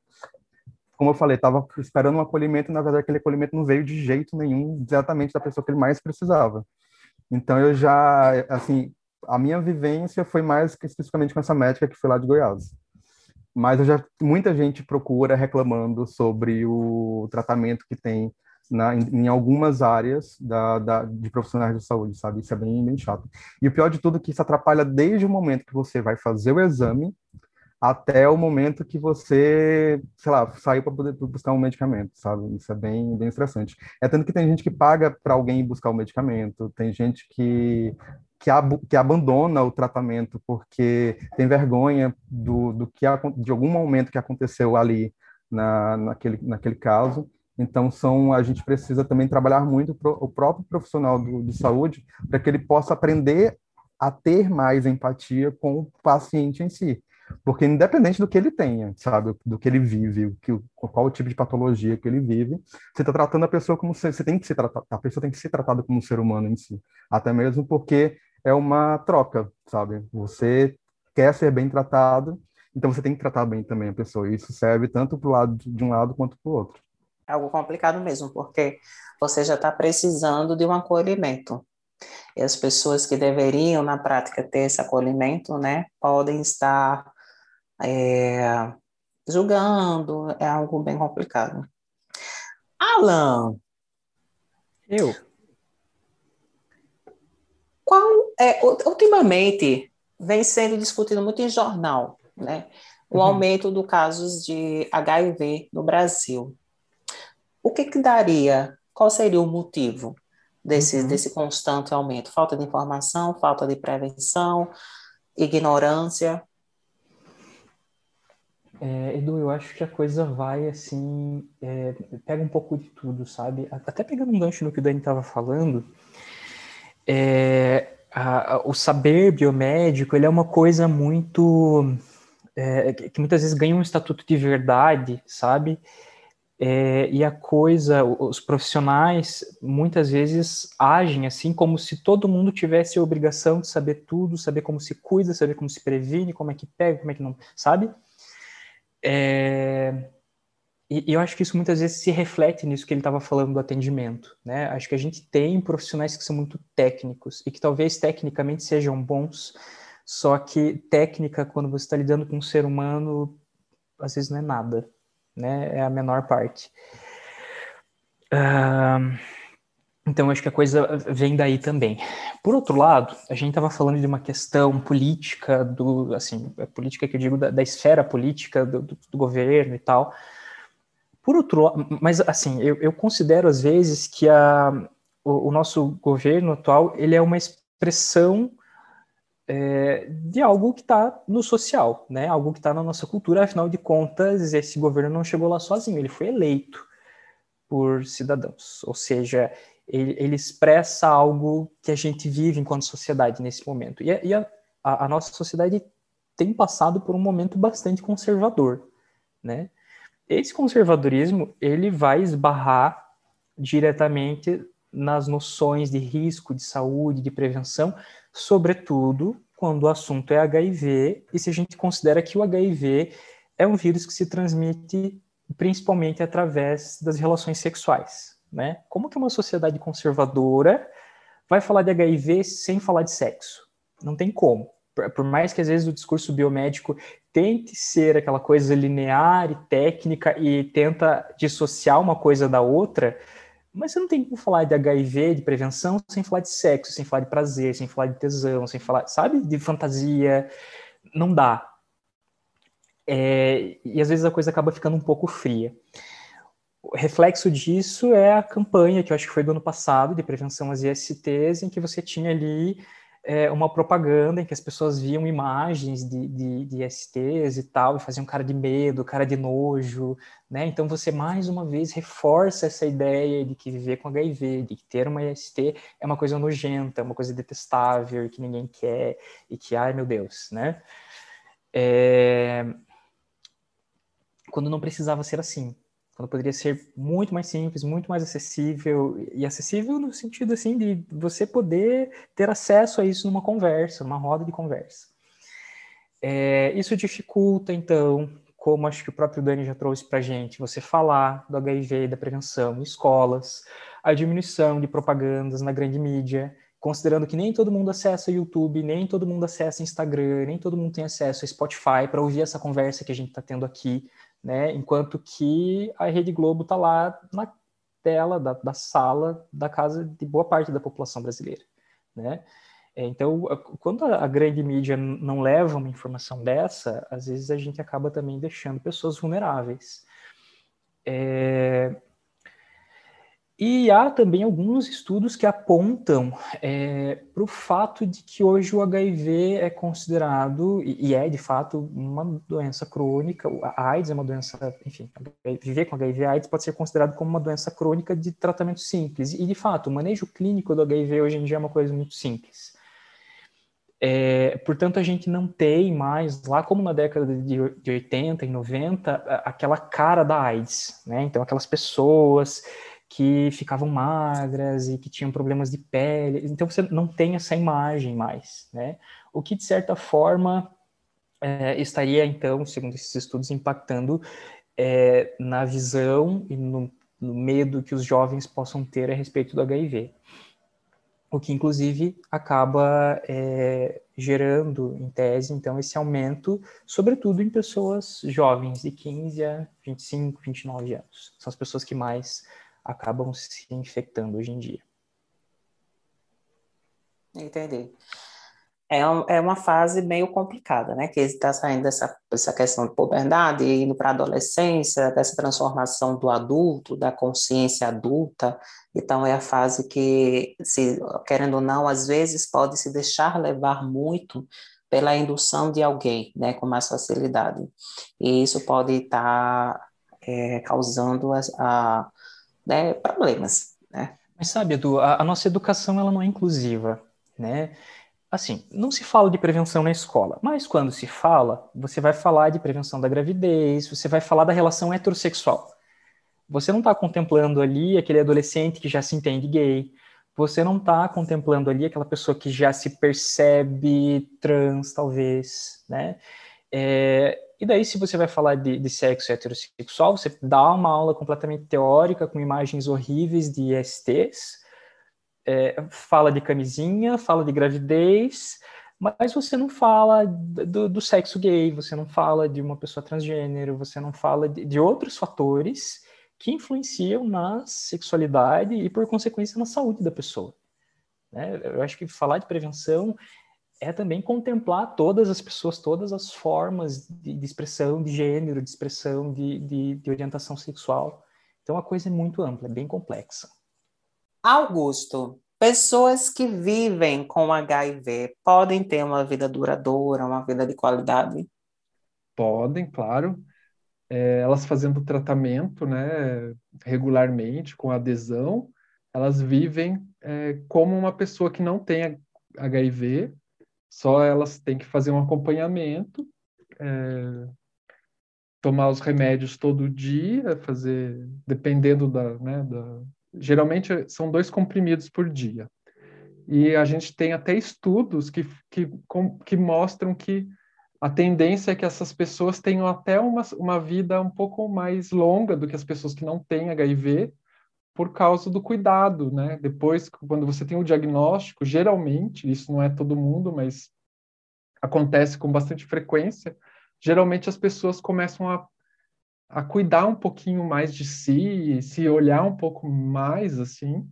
como eu falei, estava esperando um acolhimento e na verdade aquele acolhimento não veio de jeito nenhum, exatamente da pessoa que ele mais precisava. Então eu já, assim, a minha vivência foi mais especificamente com essa médica que foi lá de Goiás. Mas eu já muita gente procura reclamando sobre o tratamento que tem na, em, em, algumas áreas da, da, de profissionais de saúde, sabe? Isso é bem, bem chato. E o pior de tudo é que isso atrapalha desde o momento que você vai fazer o exame até o momento que você, sei lá, saiu para poder buscar um medicamento, sabe? Isso é bem, bem estressante. É tanto que tem gente que paga para alguém buscar o medicamento, tem gente que que, ab que abandona o tratamento porque tem vergonha do, do que de algum momento que aconteceu ali na, naquele, naquele caso então, são, a gente precisa também trabalhar muito pro, o próprio profissional do, de saúde para que ele possa aprender a ter mais empatia com o paciente em si. Porque independente do que ele tenha, sabe, do que ele vive, que, qual o tipo de patologia que ele vive, você está tratando a pessoa como você tem que ser tratada, a pessoa tem que ser tratada como um ser humano em si, até mesmo porque é uma troca, sabe? Você quer ser bem tratado, então você tem que tratar bem também a pessoa. E isso serve tanto para o lado de um lado quanto para o outro algo complicado mesmo, porque você já está precisando de um acolhimento. E as pessoas que deveriam, na prática, ter esse acolhimento, né, podem estar é, julgando, é algo bem complicado. Alan. Eu. Qual é, ultimamente vem sendo discutido muito em jornal, né? O uhum. aumento do casos de HIV no Brasil o que, que daria? Qual seria o motivo desse, uhum. desse constante aumento? Falta de informação, falta de prevenção, ignorância? É, Edu, eu acho que a coisa vai assim, é, pega um pouco de tudo, sabe? Até pegando um gancho no que o Dani estava falando, é, a, a, o saber biomédico ele é uma coisa muito é, que muitas vezes ganha um estatuto de verdade, sabe? É, e a coisa, os profissionais muitas vezes agem assim como se todo mundo tivesse a obrigação de saber tudo, saber como se cuida, saber como se previne, como é que pega, como é que não, sabe? É, e, eu acho que isso muitas vezes se reflete nisso que ele estava falando do atendimento, né? Acho que a gente tem profissionais que são muito técnicos e que talvez tecnicamente sejam bons, só que técnica, quando você está lidando com um ser humano, às vezes não é nada, né? É a menor parte. Uh, então, acho que a coisa vem daí também. Por outro lado, a gente estava falando de uma questão política, do, assim, a política que eu digo da, da esfera política do, do, do governo e tal, por outro lado, mas assim, eu, eu considero às vezes que a, o, o, nosso governo atual ele é uma expressão é, de algo que está no social, né? Algo que está na nossa cultura. Afinal de contas, esse governo não chegou lá sozinho, ele foi eleito por cidadãos, ou seja, ele, ele expressa algo que a gente vive enquanto sociedade nesse momento. E, a, e a, a nossa sociedade tem passado por um momento bastante conservador, né? Esse conservadorismo ele vai esbarrar diretamente nas noções de risco, de saúde, de prevenção, sobretudo quando o assunto é HIV e se a gente considera que o HIV é um vírus que se transmite principalmente através das relações sexuais, né? Como que uma sociedade conservadora vai falar de HIV sem falar de sexo? Não tem como. Por mais que às vezes o discurso biomédico tente ser aquela coisa linear e técnica e tenta dissociar uma coisa da outra, mas você não tem como falar de HIV, de prevenção, sem falar de sexo, sem falar de prazer, sem falar de tesão, sem falar, sabe, de fantasia. Não dá. É, e às vezes a coisa acaba ficando um pouco fria. O reflexo disso é a campanha, que eu acho que foi do ano passado, de prevenção às ISTs, em que você tinha ali é, uma propaganda em que as pessoas viam imagens de, de, de STs e tal, e faziam cara de medo, cara de nojo, né? Então você mais uma vez reforça essa ideia de que viver com HIV, de que ter uma ST é uma coisa nojenta, uma coisa detestável, que ninguém quer, e que, ai meu Deus, né? É... Quando não precisava ser assim quando poderia ser muito mais simples, muito mais acessível, e acessível no sentido assim de você poder ter acesso a isso numa conversa, numa roda de conversa. É, isso dificulta, então, como acho que o próprio Dani já trouxe para gente, você falar do HIV da prevenção escolas, a diminuição de propagandas na grande mídia, considerando que nem todo mundo acessa YouTube, nem todo mundo acessa Instagram, nem todo mundo tem acesso a Spotify para ouvir essa conversa que a gente está tendo aqui, né? Enquanto que a Rede Globo está lá na tela da, da, sala da casa de boa parte da população brasileira, né? É, então, quando a grande mídia não leva uma informação dessa, às vezes a gente acaba também deixando pessoas vulneráveis. É, e há também alguns estudos que apontam é, para o fato de que hoje o HIV é considerado, e, e, é de fato uma doença crônica, a AIDS é uma doença, enfim, viver com HIV AIDS pode ser considerado como uma doença crônica de tratamento simples. E de fato, o manejo clínico do HIV hoje em dia é uma coisa muito simples. É, portanto, a gente não tem mais, lá como na década de, de 80 e 90, aquela cara da AIDS, né? Então, aquelas pessoas que ficavam magras e que tinham problemas de pele. Então você não tem essa imagem mais, né? O que de certa forma é, estaria então, segundo esses estudos, impactando é, na visão e no, no, medo que os jovens possam ter a respeito do HIV. O que inclusive acaba é, gerando, em tese, então, esse aumento, sobretudo em pessoas jovens, de 15 a 25, 29 anos. São as pessoas que mais acabam se infectando hoje em dia. Entendi. É, é uma fase meio complicada, né? Que está saindo dessa, dessa questão de puberdade, indo para a adolescência, dessa transformação do adulto, da consciência adulta. Então, é a fase que, se, querendo ou não, às vezes pode se deixar levar muito pela indução de alguém, né? Com mais facilidade. E isso pode estar tá, é, causando a, a né, problemas. Né? Mas sabe, Edu, a, a, nossa educação ela não é inclusiva, né? Assim, não se fala de prevenção na escola, mas quando se fala, você vai falar de prevenção da gravidez, você vai falar da relação heterossexual. Você não está contemplando ali aquele adolescente que já se entende gay, você não está contemplando ali aquela pessoa que já se percebe trans, talvez, né? É, e daí, se você vai falar de, de, sexo heterossexual, você dá uma aula completamente teórica, com imagens horríveis de STs, é, fala de camisinha, fala de gravidez, mas você não fala do, do, sexo gay, você não fala de uma pessoa transgênero, você não fala de, de outros fatores que influenciam na sexualidade e, por consequência, na saúde da pessoa. Né? Eu acho que falar de prevenção é também contemplar todas as pessoas, todas as formas de, de expressão de gênero, de expressão de, de, de, orientação sexual. Então a coisa é muito ampla, é bem complexa. Augusto, pessoas que vivem com HIV podem ter uma vida duradoura, uma vida de qualidade? Podem, claro. É, elas fazendo tratamento, né, regularmente, com adesão, elas vivem é, como uma pessoa que não tem HIV, só elas têm que fazer um acompanhamento, é, tomar os remédios todo dia, fazer, dependendo da, né, da, geralmente são dois comprimidos por dia. E a gente tem até estudos que, que, que mostram que a tendência é que essas pessoas tenham até uma, uma vida um pouco mais longa do que as pessoas que não têm HIV, por causa do cuidado, né? Depois, quando você tem o diagnóstico, geralmente, isso não é todo mundo, mas acontece com bastante frequência, geralmente as pessoas começam a, a cuidar um pouquinho mais de si, se olhar um pouco mais, assim,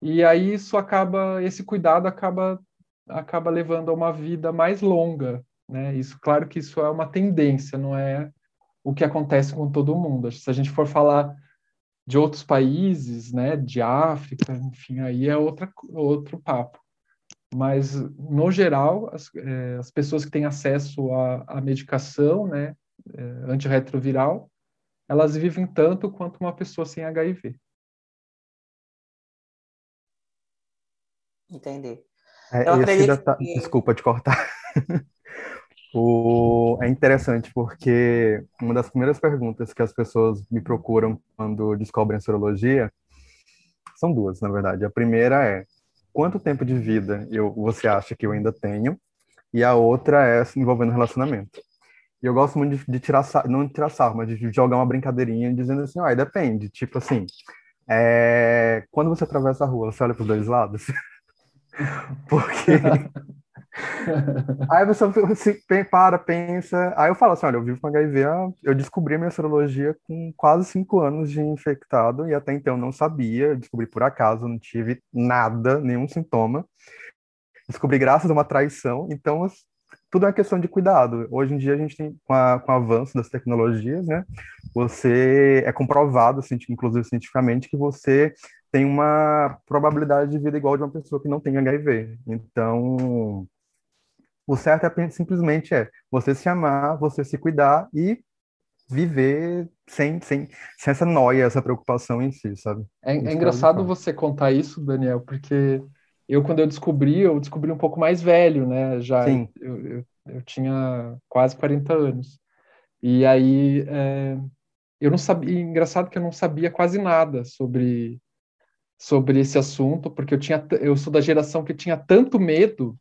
e aí isso acaba, esse cuidado acaba acaba levando a uma vida mais longa, né? Isso, claro que isso é uma tendência, não é o que acontece com todo mundo. Se a gente for falar de outros países, né, de África, enfim, aí é outra, outro papo. Mas, no geral, as, é, as pessoas que têm acesso à, à medicação né, é, antirretroviral, elas vivem tanto quanto uma pessoa sem HIV. Entendi. É, Eu acredito que... Desculpa te cortar. O... É interessante porque uma das primeiras perguntas que as pessoas me procuram quando descobrem a sorologia são duas, na verdade. A primeira é quanto tempo de vida eu, você acha que eu ainda tenho? E a outra é envolvendo relacionamento. E eu gosto muito de, de tirar, não de tirar sarro, mas de jogar uma brincadeirinha dizendo assim, ah, depende. Tipo assim, é... quando você atravessa a rua, você olha para os dois lados? porque aí você se para, pensa. Aí eu falo assim: olha, eu vivo com HIV, eu descobri a minha sorologia com quase cinco anos de infectado e até então não sabia, descobri por acaso, não tive nada, nenhum sintoma. Descobri graças a uma traição, então tudo é uma questão de cuidado. Hoje em dia a gente tem, com, a, com o avanço das tecnologias, né, você é comprovado, inclusive cientificamente, que você tem uma probabilidade de vida igual de uma pessoa que não tem HIV. Então, o certo é simplesmente é você se amar, você se cuidar e viver sem, sem, sem essa noia, essa preocupação em si, sabe? É, é engraçado você contar isso, Daniel, porque eu, quando eu descobri, eu descobri um pouco mais velho, né? Já Sim. Eu, eu, eu tinha quase 40 anos. E aí, é, eu não sabia, engraçado que eu não sabia quase nada sobre, sobre esse assunto, porque eu tinha, eu sou da geração que tinha tanto medo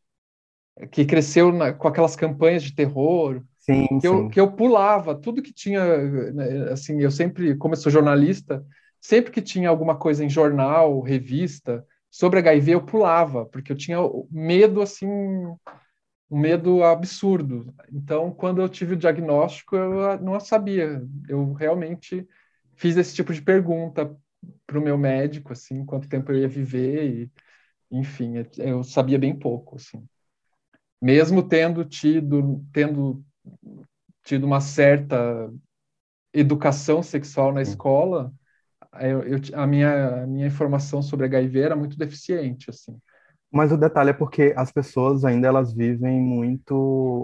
que cresceu na, com aquelas campanhas de terror, sim, que, sim. Eu, que eu pulava tudo que tinha, né, assim, eu sempre, como eu sou jornalista, sempre que tinha alguma coisa em jornal, revista, sobre HIV, eu pulava, porque eu tinha medo, assim, um medo absurdo. Então, quando eu tive o diagnóstico, eu não sabia. Eu realmente fiz esse tipo de pergunta para o meu médico, assim, quanto tempo eu ia viver e, enfim, eu sabia bem pouco, assim mesmo tendo tido, tendo tido uma certa educação sexual na escola, eu, eu, a, minha, a minha informação sobre HIV era muito deficiente, assim. Mas o detalhe é porque as pessoas ainda elas vivem muito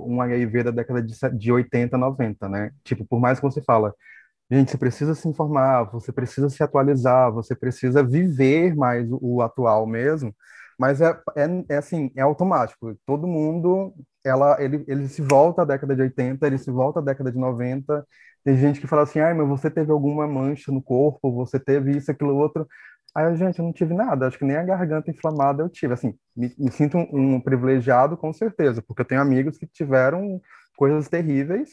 um HIV da década de, de 80, 90, né? Tipo, por mais que você fala, gente, você precisa se informar, você precisa se atualizar, você precisa viver mais o, o atual mesmo. Mas é, é, é, assim, é automático. Todo mundo, ela, ele, ele se volta à década de 80, ele se volta à década de 90. Tem gente que fala assim, ai, mas você teve alguma mancha no corpo, você teve isso, aquilo, outro. Aí, gente, eu não tive nada, acho que nem a garganta inflamada eu tive. Assim, me, me sinto um, um privilegiado, com certeza, porque eu tenho amigos que tiveram coisas terríveis.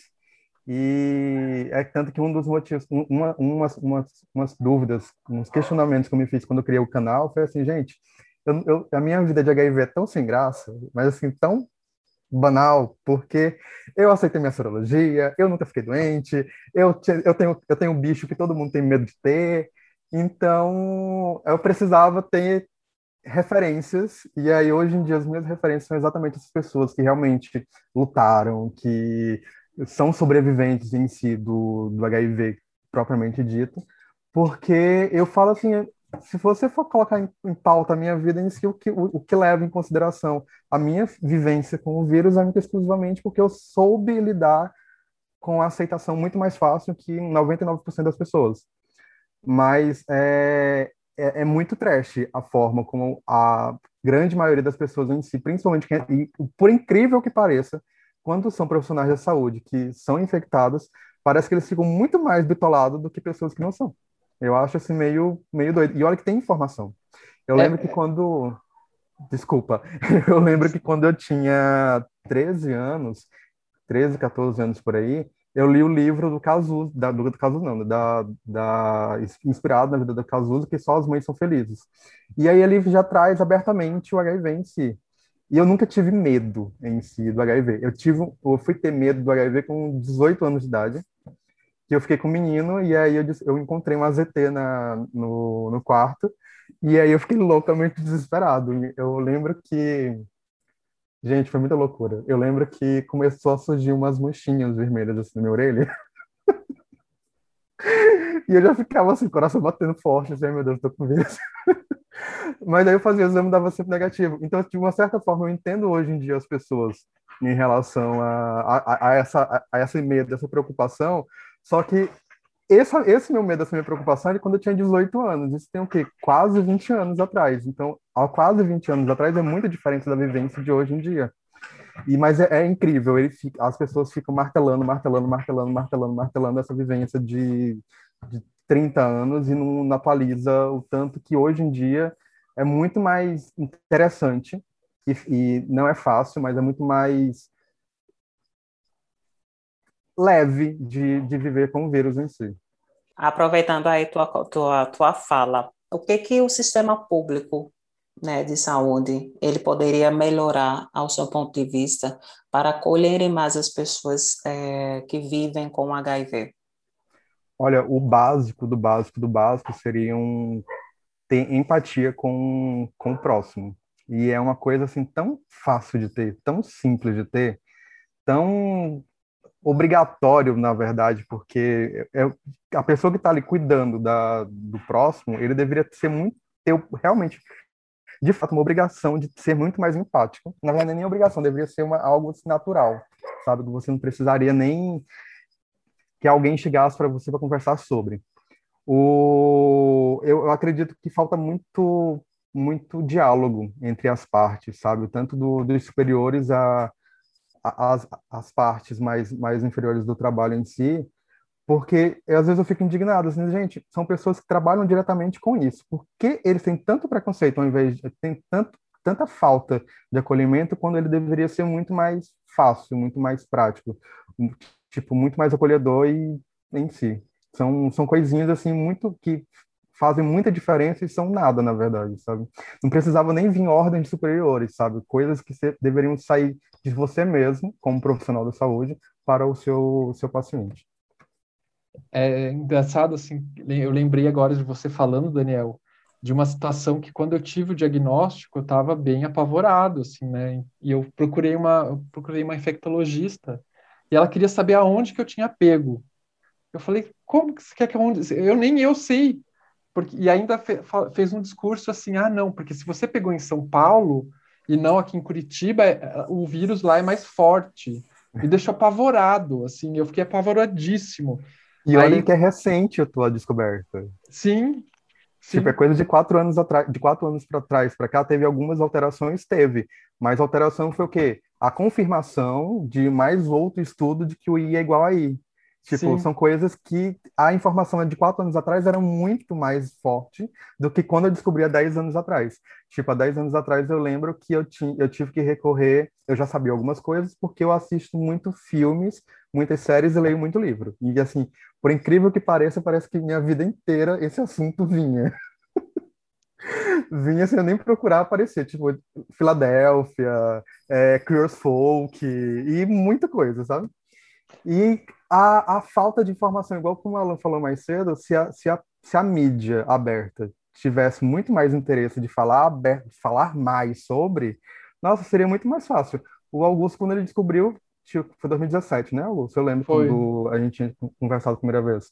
E é tanto que um dos motivos, uma, umas, umas, umas dúvidas, uns questionamentos que eu me fiz quando eu criei o canal foi assim, gente, eu, eu, a minha vida de HIV é tão sem graça, mas assim, tão banal, porque eu aceitei minha sorologia, eu nunca fiquei doente, eu, eu, tenho, eu tenho um bicho que todo mundo tem medo de ter, então eu precisava ter referências, e aí hoje em dia as minhas referências são exatamente essas pessoas que realmente lutaram, que são sobreviventes em si do, do HIV propriamente dito, porque eu falo assim, se você for colocar em, em, pauta a minha vida em si, o que, o, o, que leva em consideração a minha vivência com o vírus é muito exclusivamente porque eu soube lidar com a aceitação muito mais fácil que 99% das pessoas. Mas é, é, é, muito trash a forma como a grande maioria das pessoas em si, principalmente, e por incrível que pareça, quando são profissionais da saúde que são infectados, parece que eles ficam muito mais bitolados do que pessoas que não são. Eu acho assim meio, meio doido. E olha que tem informação. Eu é, lembro que quando. Desculpa. Eu lembro que quando eu tinha 13 anos, 13, 14 anos por aí, eu li o livro do Cazuza, da, do, do Cazuza não, da, da, inspirado na vida do Cazuza, que só as mães são felizes. E aí ele já traz abertamente o HIV em si. E eu nunca tive medo em si do HIV. Eu tive, eu fui ter medo do HIV com 18 anos de idade que eu fiquei com o menino e aí eu, eu encontrei um AZT na, no, no quarto e aí eu fiquei loucamente desesperado. Eu lembro que Gente, foi muita loucura. Eu lembro que começou a surgir umas manchinhas vermelhas assim na minha orelha. e eu já ficava assim, coração batendo forte, assim, meu Deus, tô com vírus. Mas aí eu fazia o exame dava sempre negativo. Então, de uma certa forma, eu entendo hoje em dia as pessoas em relação a, a, a essa, a, a essa medo, essa preocupação, só que esse, esse meu medo, essa minha preocupação é quando eu tinha 18 anos. Isso tem o quê? Quase 20 anos atrás. Então, há quase 20 anos atrás é muito diferente da vivência de hoje em dia. E, mas é, é incrível, ele fica, as pessoas ficam martelando, martelando, martelando, martelando, martelando essa vivência de, de 30 anos e não, não atualiza o tanto que hoje em dia é muito mais interessante e, e não é fácil, mas é muito mais leve de, de viver com o vírus em si. Aproveitando aí tua, tua, tua fala, o que que o sistema público né, de saúde ele poderia melhorar ao seu ponto de vista para acolherem mais as pessoas é, que vivem com HIV? Olha, o básico do básico do básico seria um, ter empatia com, com o próximo. E é uma coisa assim tão fácil de ter, tão simples de ter, tão obrigatório, na verdade, porque é, a pessoa que está ali cuidando da, do próximo, ele deveria ser muito, ter realmente, de fato, uma obrigação de ser muito mais empático. Na verdade, nem obrigação, deveria ser uma, algo assim, natural, sabe? Que você não precisaria nem que alguém chegasse para você para conversar sobre. O, eu, eu acredito que falta muito muito diálogo entre as partes, sabe? Tanto do, dos superiores a, as, as partes mais, mais inferiores do trabalho em si, porque às vezes eu fico indignado, assim, gente, são pessoas que trabalham diretamente com isso. Por que eles têm tanto preconceito ao invés de tem tanto tanta falta de acolhimento quando ele deveria ser muito mais fácil, muito mais prático, tipo muito mais acolhedor e em si. São são coisinhas assim muito que fazem muita diferença e são nada, na verdade, sabe? Não precisava nem vir ordens superiores, sabe? Coisas que deveriam sair de você mesmo, como profissional da saúde, para o seu, seu paciente. É engraçado, assim, eu lembrei agora de você falando, Daniel, de uma situação que quando eu tive o diagnóstico, eu estava bem apavorado, assim, né? E eu procurei uma, eu procurei uma infectologista e ela queria saber aonde que eu tinha pego. Eu falei, como que você quer que eu... Eu nem eu sei. Porque, e ainda fe, fez um discurso assim, ah, não, porque se você pegou em São Paulo e não aqui em Curitiba, é, o vírus lá é mais forte. Me deixou apavorado, assim, eu fiquei apavoradíssimo. E Aí, olha que é recente a tua descoberta. Sim, Sim. Tipo, é coisa de quatro anos atrás, de quatro anos para trás para cá, teve algumas alterações, teve. Mas alteração foi o quê? A confirmação de mais outro estudo de que o I é igual a I. Tipo, Sim. são coisas que a informação de quatro anos atrás era muito mais forte do que quando eu descobri há dez anos atrás. Tipo, há dez anos atrás eu lembro que eu, tinha, eu tive que recorrer, eu já sabia algumas coisas, porque eu assisto muito filmes, muitas séries e leio muito livro. E assim, por incrível que pareça, parece que minha vida inteira esse assunto vinha. vinha sem eu nem procurar aparecer, tipo, Filadélfia, é, Folk e muita coisa, sabe? E a, a falta de informação, igual como o Alan falou mais cedo, se a, se a, se a mídia aberta tivesse muito mais interesse de falar, aberto, falar mais sobre, nossa, seria muito mais fácil. O Augusto, quando ele descobriu, foi 2017, né, Augusto? Eu lembro Foi. quando a gente tinha conversado a primeira vez.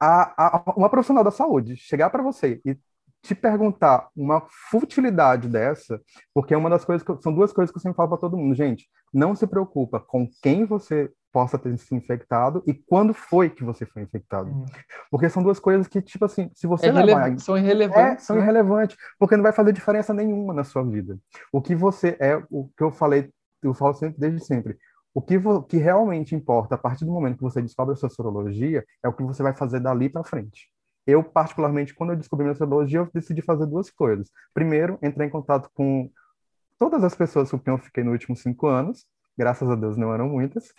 A, a, uma profissional da saúde chegar para você e te perguntar uma futilidade dessa, porque é uma das coisas que, são duas coisas que eu sempre falo para todo mundo, gente, não se preocupa com quem você possa ter se infectado e quando foi que você foi infectado. Hum. Porque são duas coisas que, tipo assim, se você É levar... relev- São É, irrelevantes. são né? irrelevantes, porque não vai fazer diferença nenhuma na sua vida. O que você é, o que eu falei, eu falo sempre desde sempre. O que, vo- que realmente importa a partir do momento que você descobre a sua sorologia é o que você vai fazer dali para frente. Eu, particularmente, quando eu descobri minha sorologia, eu decidi fazer duas coisas. Primeiro, entrar em contato com todas as pessoas com quem eu fiquei nos últimos cinco anos. Graças a Deus não eram muitas.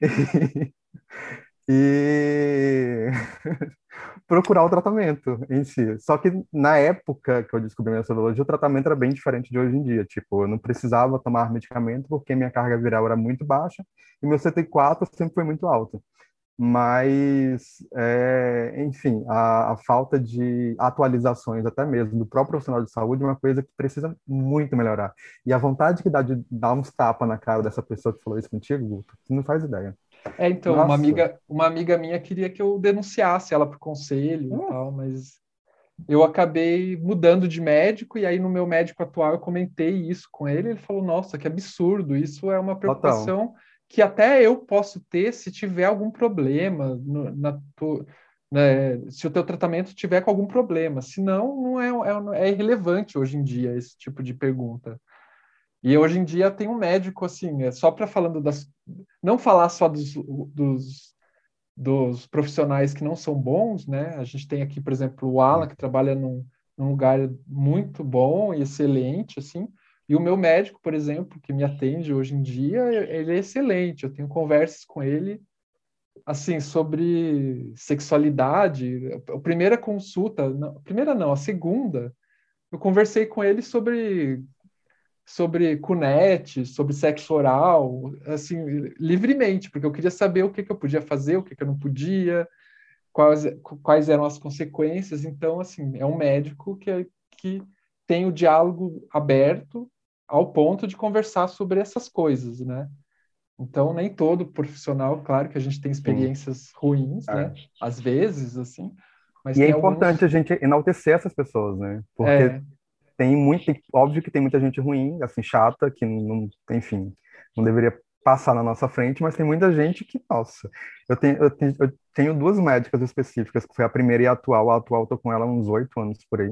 e procurar o tratamento em si. Só que na época que eu descobri minha sorologia, o tratamento era bem diferente de hoje em dia. Tipo, eu não precisava tomar medicamento porque minha carga viral era muito baixa e meu CT4 sempre foi muito alto. Mas, é, enfim, a, a falta de atualizações, até mesmo do próprio profissional de saúde, é uma coisa que precisa muito melhorar. E a vontade que dá de dar uns tapas na cara dessa pessoa que falou isso contigo, Guto, tu não faz ideia. É, então, uma amiga, uma amiga minha queria que eu denunciasse ela para o conselho Hum. e tal, mas eu acabei mudando de médico, e aí no meu médico atual eu comentei isso com ele, ele falou, nossa, que absurdo, isso é uma preocupação que até eu posso ter se tiver algum problema, no- na tu- né, se o teu tratamento tiver com algum problema, senão não é, é, é irrelevante hoje em dia esse tipo de pergunta. E hoje em dia tem um médico, assim, é só para falando das. Não falar só dos, dos, dos profissionais que não são bons, né? A gente tem aqui, por exemplo, o Alan, que trabalha num, num lugar muito bom e excelente, assim. E o meu médico, por exemplo, que me atende hoje em dia, ele é excelente. Eu tenho conversas com ele, assim, sobre sexualidade. A primeira consulta, a primeira não, a segunda, eu conversei com ele sobre sobre cunete, sobre sexo oral, assim, livremente, porque eu queria saber o que, que eu podia fazer, o que, que eu não podia, quais, quais eram as consequências. Então, assim, é um médico que, que tem o diálogo aberto ao ponto de conversar sobre essas coisas, né? Então, nem todo profissional, claro que a gente tem experiências ruins, É. né? Às vezes, assim, mas E é importante alguns... a gente enaltecer essas pessoas, né? Porque É, tem muito, óbvio que tem muita gente ruim, assim, chata, que não, enfim, não deveria passar na nossa frente, mas tem muita gente que, nossa, eu tenho, eu tenho, eu tenho duas médicas específicas, que foi a primeira e a atual, a atual eu tô com ela há uns oito anos por aí,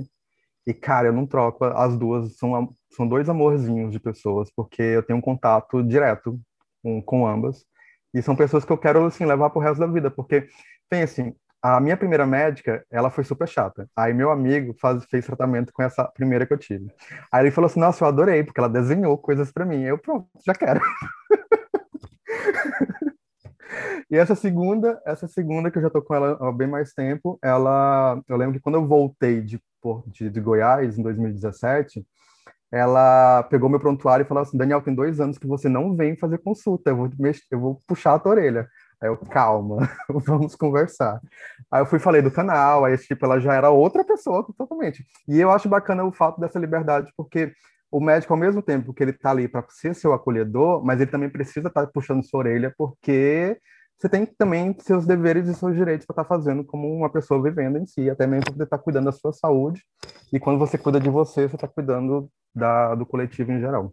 e, cara, eu não troco, as duas são, são dois amorzinhos de pessoas, porque eu tenho um contato direto com, com ambas, e são pessoas que eu quero, assim, levar pro resto da vida, porque, tem assim, a minha primeira médica, ela foi super chata. Aí meu amigo faz, fez tratamento com essa primeira que eu tive. Aí ele falou assim: Nossa, eu adorei, porque ela desenhou coisas para mim. Eu, pronto, já quero. e essa segunda, essa segunda que eu já tô com ela há bem mais tempo, ela, eu lembro que quando eu voltei de, de, de Goiás em 2017, ela pegou meu prontuário e falou assim: Daniel, tem dois anos que você não vem fazer consulta, eu vou, mex- eu vou puxar a tua orelha. Aí eu, calma, vamos conversar. Aí eu fui falei do canal, aí tipo, ela já era outra pessoa totalmente. E eu acho bacana o fato dessa liberdade, porque o médico, ao mesmo tempo que ele tá ali para ser seu acolhedor, mas ele também precisa estar puxando sua orelha, porque você tem também seus deveres e seus direitos para estar fazendo como uma pessoa vivendo em si, até mesmo para poder estar cuidando da sua saúde. E quando você cuida de você, você está cuidando da, do coletivo em geral.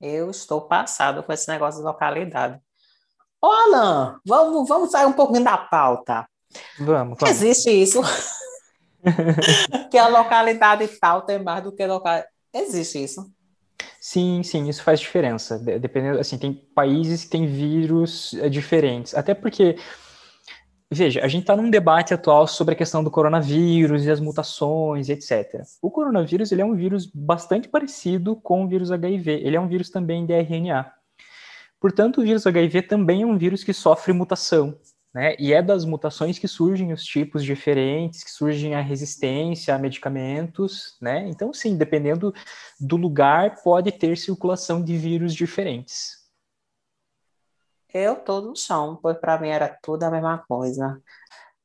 Eu estou passado com esse negócio de localidade. Ô, Alan, vamos, vamos sair um pouquinho da pauta. Vamos, vamos. Existe isso? que a localidade tal tem mais do que local. Existe isso. Sim, sim, isso faz diferença. Dependendo, assim, tem países que têm vírus eh, diferentes. Até porque, veja, a gente está num debate atual sobre a questão do coronavírus e as mutações, etc. O coronavírus ele é um vírus bastante parecido com o vírus HIV. Ele é um vírus também de RNA. Portanto, o vírus HIV também é um vírus que sofre mutação. Né? E é das mutações que surgem os tipos diferentes, que surgem a resistência a medicamentos, né? Então, sim, dependendo do lugar, pode ter circulação de vírus diferentes. Eu tô no chão, pois para mim era tudo a mesma coisa.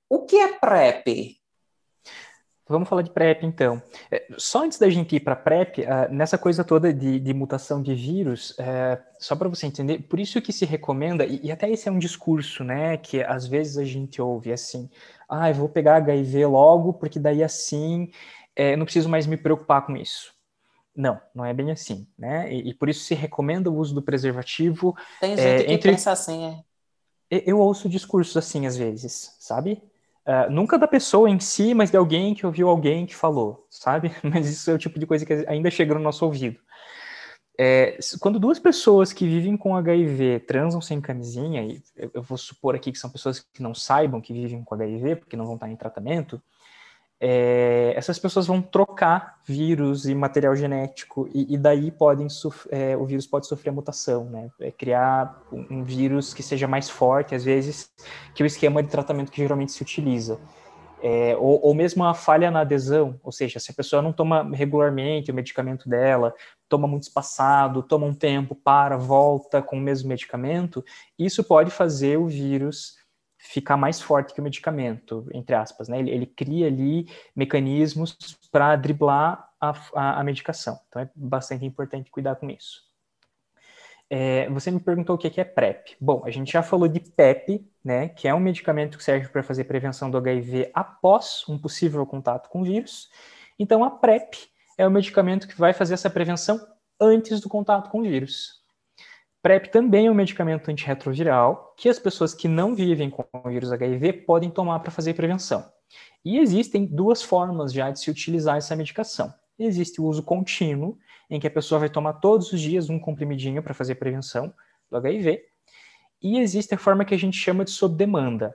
O que é PrEP? Vamos falar de PrEP, então. É, só antes da gente ir para PrEP, uh, nessa coisa toda de, de mutação de vírus, uh, só para você entender, por isso que se recomenda, e, e, até esse é um discurso, né, que às vezes a gente ouve assim, ah, eu vou pegar HIV logo, porque daí assim é, eu não preciso mais me preocupar com isso. Não, não é bem assim, né? E, e por isso se recomenda o uso do preservativo. Tem gente é, que entre... pensa assim, é. Eu ouço discursos assim às vezes, sabe? Uh, nunca da pessoa em si, mas de alguém que ouviu alguém que falou, sabe? Mas isso é o tipo de coisa que ainda chega no nosso ouvido. É, quando duas pessoas que vivem com HIV transam sem camisinha, e eu vou supor aqui que são pessoas que não saibam que vivem com HIV, porque não vão estar em tratamento, é, essas pessoas vão trocar vírus e material genético e, e daí podem é, o vírus pode sofrer mutação, né? É criar um, um, vírus que seja mais forte, às vezes, que o esquema de tratamento que geralmente se utiliza. É, ou, ou mesmo a falha na adesão, ou seja, se a pessoa não toma regularmente o medicamento dela, toma muito espaçado, toma um tempo, para, volta com o mesmo medicamento, isso pode fazer o vírus ficar mais forte que o medicamento, entre aspas, né? Ele, ele cria ali mecanismos para driblar a, a, a, medicação. Então é bastante importante cuidar com isso. É, você me perguntou o que é PrEP. Bom, a gente já falou de PEP, né? Que é um medicamento que serve para fazer prevenção do HIV após um possível contato com o vírus. Então a PrEP é o medicamento que vai fazer essa prevenção antes do contato com o vírus. PrEP também é um medicamento antirretroviral que as pessoas que não vivem com o vírus HIV podem tomar para fazer prevenção. E existem duas formas já de se utilizar essa medicação. Existe o uso contínuo, em que a pessoa vai tomar todos os dias um comprimidinho para fazer prevenção do HIV. E existe a forma que a gente chama de sob demanda.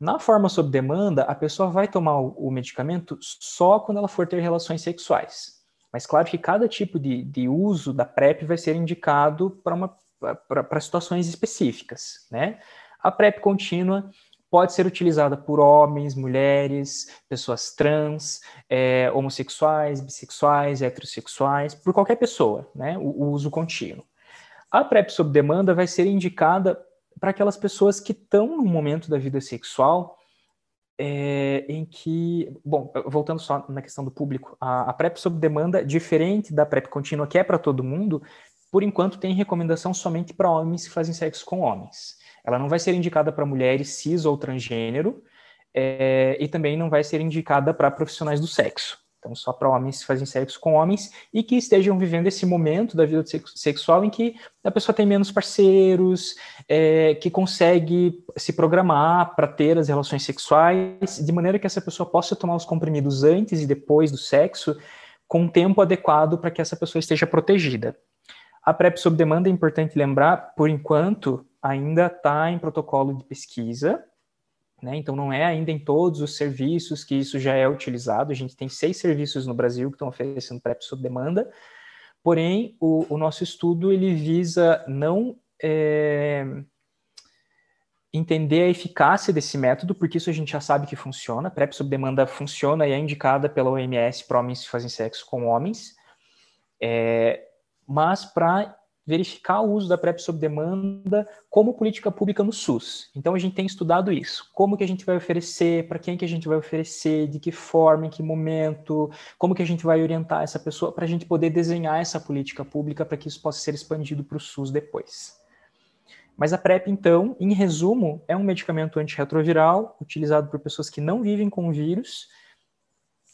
Na forma sob demanda, a pessoa vai tomar o medicamento só quando ela for ter relações sexuais. Mas claro que cada tipo de, de uso da PrEP vai ser indicado para uma para situações específicas, né? A PrEP contínua pode ser utilizada por homens, mulheres, pessoas trans, é, homossexuais, bissexuais, heterossexuais, por qualquer pessoa, né? O, o uso contínuo. A PrEP sob demanda vai ser indicada para aquelas pessoas que estão no momento da vida sexual é, em que, bom, voltando só na questão do público, a, a PrEP sob demanda, diferente da PrEP contínua, que é para todo mundo, por enquanto tem recomendação somente para homens que fazem sexo com homens. Ela não vai ser indicada para mulheres cis ou transgênero é, e também não vai ser indicada para profissionais do sexo. Então, só para homens que fazem sexo com homens e que estejam vivendo esse momento da vida sexual em que a pessoa tem menos parceiros, é, que consegue se programar para ter as relações sexuais, de maneira que essa pessoa possa tomar os comprimidos antes e depois do sexo, com um tempo adequado para que essa pessoa esteja protegida. A PrEP sob demanda é importante lembrar, por enquanto, ainda está em protocolo de pesquisa, né? então não é ainda em todos os serviços que isso já é utilizado. A gente tem seis serviços no Brasil que estão oferecendo PrEP sob demanda, porém o, o nosso estudo ele visa não é, entender a eficácia desse método, porque isso a gente já sabe que funciona. PrEP sob demanda funciona e é indicada pela OMS para homens que fazem sexo com homens. É, mas para verificar o uso da PrEP sob demanda como política pública no SUS. Então a gente tem estudado isso, como que a gente vai oferecer, para quem que a gente vai oferecer, de que forma, em que momento, como que a gente vai orientar essa pessoa para a gente poder desenhar essa política pública para que isso possa ser expandido para o SUS depois. Mas a PrEP, então, em resumo, é um medicamento antirretroviral utilizado por pessoas que não vivem com o vírus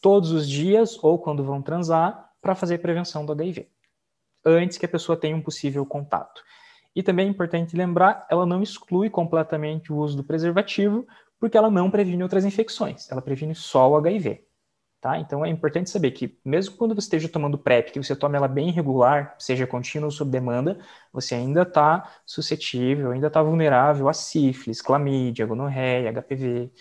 todos os dias ou quando vão transar para fazer prevenção do HIV antes que a pessoa tenha um possível contato. E também é importante lembrar, ela não exclui completamente o uso do preservativo, porque ela não previne outras infecções, ela previne só o HIV. Tá? Então é importante saber que, mesmo quando você esteja tomando PrEP, que você tome ela bem regular, seja contínua ou sob demanda, você ainda está suscetível, ainda está vulnerável a sífilis, clamídia, gonorreia, HPV.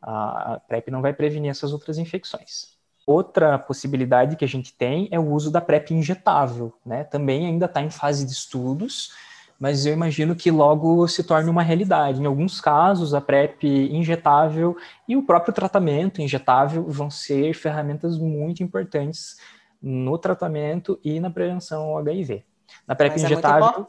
A PrEP não vai prevenir essas outras infecções. Outra possibilidade que a gente tem é o uso da PrEP injetável, né? Também ainda está em fase de estudos, mas eu imagino que logo se torne uma realidade. Em alguns casos, a PrEP injetável e o próprio tratamento injetável vão ser ferramentas muito importantes no tratamento e na prevenção ao HIV. Na PrEP mas injetável.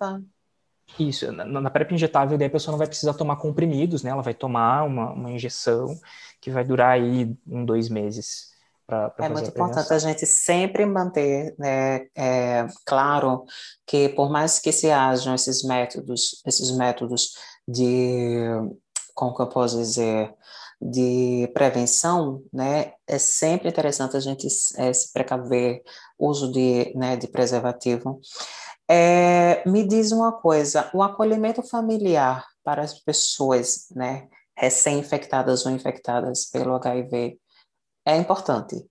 É isso, na, na PrEP injetável, daí a pessoa não vai precisar tomar comprimidos, né? Ela vai tomar uma, uma injeção que vai durar aí um, dois meses. Pra, pra é muito importante a gente sempre manter né, é, claro que por mais que se hajam esses métodos, esses métodos de, como que eu posso dizer, de prevenção, né, é sempre interessante a gente é, se precaver uso de, né, de preservativo. É, me diz uma coisa, o acolhimento familiar para as pessoas, né, recém-infectadas ou infectadas pelo HIV é importante?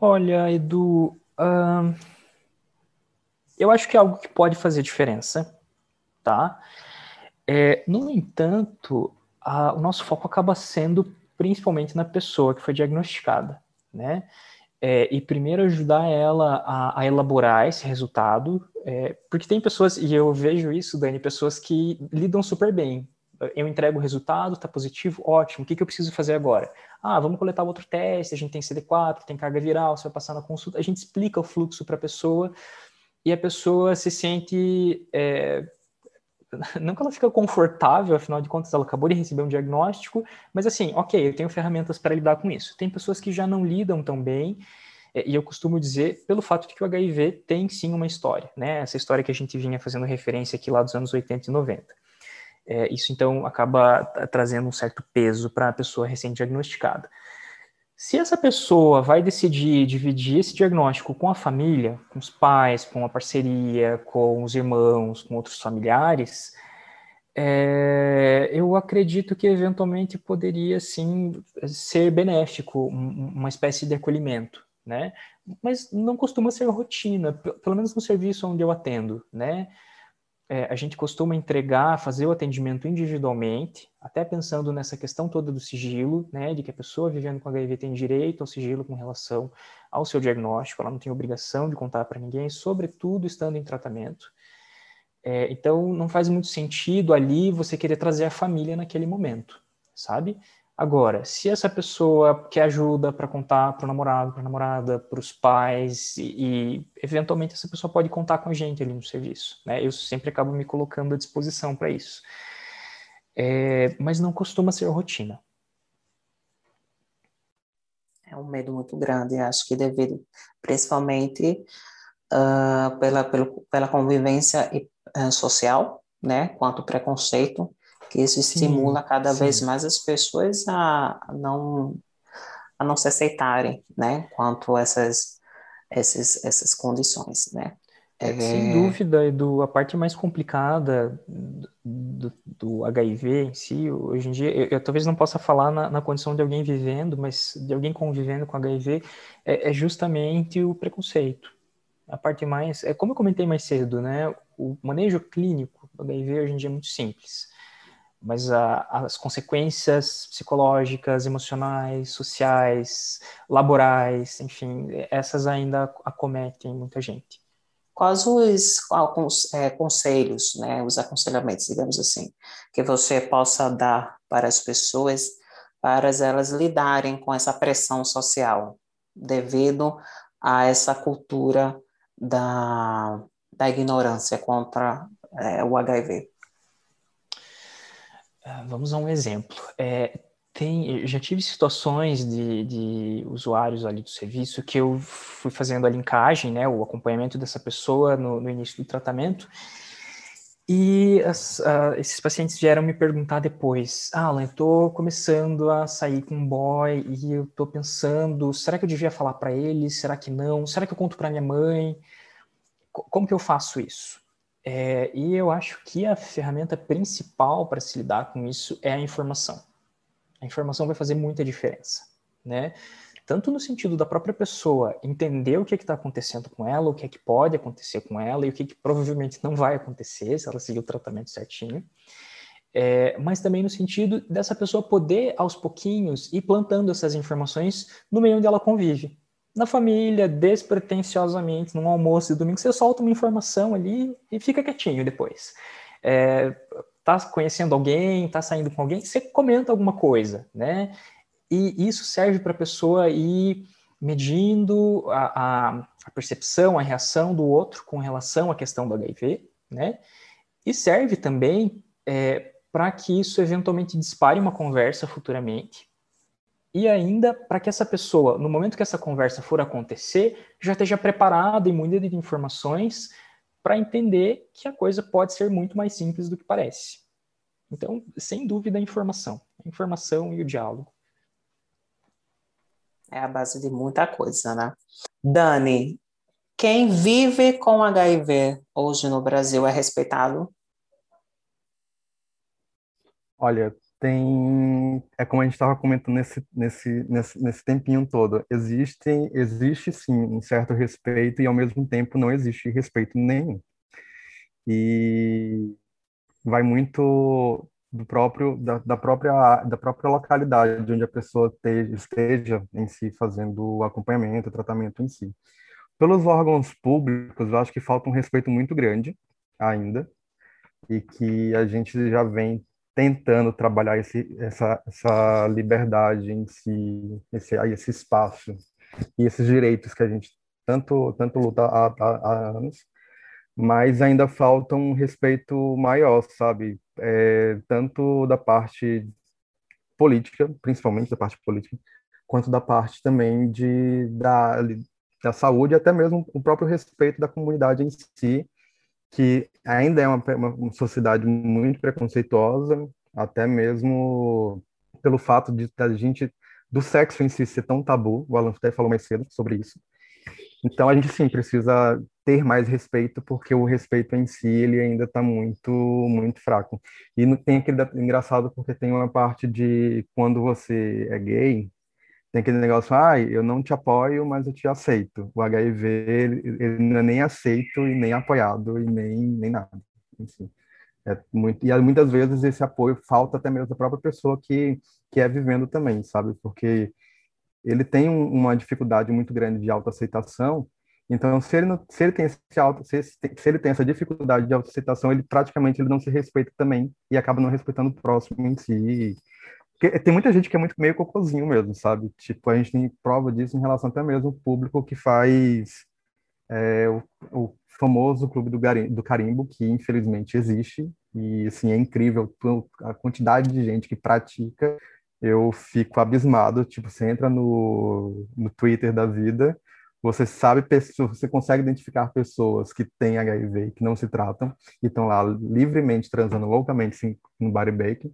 Olha, Edu, eu acho que é algo que pode fazer diferença, tá? É, no entanto, a, o nosso foco acaba sendo principalmente na pessoa que foi diagnosticada, né? É, e primeiro ajudar ela a, a elaborar esse resultado, é, porque tem pessoas, e eu vejo isso, Dani, pessoas que lidam super bem eu entrego o resultado, está positivo, ótimo, o que, que eu preciso fazer agora? Ah, vamos coletar outro teste, a gente tem CD4, tem carga viral, você vai passar na consulta, a gente explica o fluxo para a pessoa e a pessoa se sente. É, não que ela fica confortável, afinal de contas ela acabou de receber um diagnóstico, mas assim, ok, eu tenho ferramentas para lidar com isso. Tem pessoas que já não lidam tão bem, é, e eu costumo dizer pelo fato de que o HIV tem sim uma história, né? Essa história que a gente vinha fazendo referência aqui lá dos anos 80 e 90. É, isso então acaba trazendo um certo peso para a pessoa recém-diagnosticada. Se essa pessoa vai decidir dividir esse diagnóstico com a família, com os pais, com a parceria, com os irmãos, com outros familiares, é, eu acredito que eventualmente poderia sim ser benéfico, uma espécie de acolhimento, né? Mas não costuma ser rotina, pelo menos no serviço onde eu atendo, né? É, a gente costuma entregar, fazer o atendimento individualmente, até pensando nessa questão toda do sigilo, né, de que a pessoa vivendo com HIV tem direito ao sigilo com relação ao seu diagnóstico, ela não tem obrigação de contar para ninguém, sobretudo estando em tratamento. É, então, não faz muito sentido ali você querer trazer a família naquele momento, sabe? Agora, se essa pessoa quer ajuda para contar para o namorado, para a namorada, para os pais, e, e, eventualmente essa pessoa pode contar com a gente ali no serviço, né? Eu sempre acabo me colocando à disposição para isso. É, mas não costuma ser rotina. É um medo muito grande, acho que devido principalmente uh, pela, pela, convivência uh, social, né, quanto preconceito, que isso estimula sim, cada sim. vez mais as pessoas a não a não se aceitarem, né, quanto a essas essas essas condições, né? É, sem dúvida, Edu, a parte mais complicada do, do, HIV em si, hoje em dia, eu, eu talvez não possa falar na, na, condição de alguém vivendo, mas de alguém convivendo com HIV, é, é, justamente o preconceito. A parte mais, é como eu comentei mais cedo, né? O manejo clínico do HIV hoje em dia é muito simples mas a, as consequências psicológicas, emocionais, sociais, laborais, enfim, essas ainda acometem muita gente. Quais os alguns é, conselhos, né, os aconselhamentos, digamos assim, que você possa dar para as pessoas, para elas lidarem com essa pressão social, devido a essa cultura da, da ignorância contra é, o HIV? Ah, vamos a um exemplo. É, tem, já tive situações de, de, usuários ali do serviço que eu fui fazendo a linkagem, né, o acompanhamento dessa pessoa no, no início do tratamento, e as, uh, esses pacientes vieram me perguntar depois, ah, Alan, eu estou começando a sair com um boy e eu estou pensando, será que eu devia falar para ele? Será que não? Será que eu conto para minha mãe? Como que eu faço isso? É, e eu acho que a ferramenta principal para se lidar com isso é a informação. A informação vai fazer muita diferença, né? Tanto no sentido da própria pessoa entender o que é está acontecendo com ela, o que é que pode acontecer com ela e o que, é que provavelmente não vai acontecer se ela seguir o tratamento certinho, é, mas também no sentido dessa pessoa poder, aos pouquinhos, ir plantando essas informações no meio onde ela convive. Na família, despretensiosamente, num almoço de domingo, você solta uma informação ali e fica quietinho depois. É, tá conhecendo alguém, tá saindo com alguém, você comenta alguma coisa, né? E isso serve para a pessoa ir medindo a, a, percepção, a reação do outro com relação à questão do HIV, né? E serve também é, para que isso eventualmente dispare uma conversa futuramente. E ainda para que essa pessoa, no momento que essa conversa for acontecer, já esteja preparada e munida de informações para entender que a coisa pode ser muito mais simples do que parece. Então, sem dúvida, a informação. A informação e o diálogo. É a base de muita coisa, né? Dani, quem vive com HIV hoje no Brasil é respeitado? Olha, tem. É como a gente estava comentando nesse, nesse, nesse, nesse tempinho todo. Existe, existe sim um certo respeito e ao mesmo tempo não existe respeito nenhum. E vai muito do próprio da, da, própria da própria localidade onde a pessoa esteja em si fazendo o acompanhamento, o tratamento em si. Pelos órgãos públicos, eu acho que falta um respeito muito grande ainda e que a gente já vem tentando trabalhar esse, essa, essa liberdade em si, esse, esse espaço e esses direitos que a gente tanto, tanto luta há, há, há anos, mas ainda falta um respeito maior, sabe? É, tanto da parte política, principalmente da parte política, quanto da parte também de, da, da saúde, até mesmo o próprio respeito da comunidade em si, que ainda é uma, uma sociedade muito preconceituosa, até mesmo pelo fato de a gente do sexo em si ser tão tabu. O Alan até falou mais cedo sobre isso. Então a gente sim precisa ter mais respeito porque o respeito em si ele ainda está muito muito fraco. E tem aquele engraçado porque tem uma parte de quando você é gay tem aquele negócio, ah, eu não te apoio, mas eu te aceito. O HIV, ele, ele não é nem aceito e nem apoiado e nem, nem nada. Enfim, é muito, e muitas vezes esse apoio falta até mesmo da própria pessoa que, que é vivendo também, sabe? Porque ele tem um, uma dificuldade muito grande de autoaceitação, então se ele, não, se ele tem esse auto, se, se ele tem essa dificuldade de autoaceitação, ele praticamente ele não se respeita também e acaba não respeitando o próximo em si tem muita gente que é muito meio cocôzinho mesmo, sabe? Tipo, a gente tem prova disso em relação até mesmo ao público que faz é, o, o, famoso Clube do, do Carimbo, que infelizmente existe, e assim, é incrível a quantidade de gente que pratica. Eu fico abismado, tipo, você entra no, no Twitter da vida, você sabe, você consegue identificar pessoas que têm HIV, que não se tratam, e estão lá livremente transando loucamente assim, no body bake,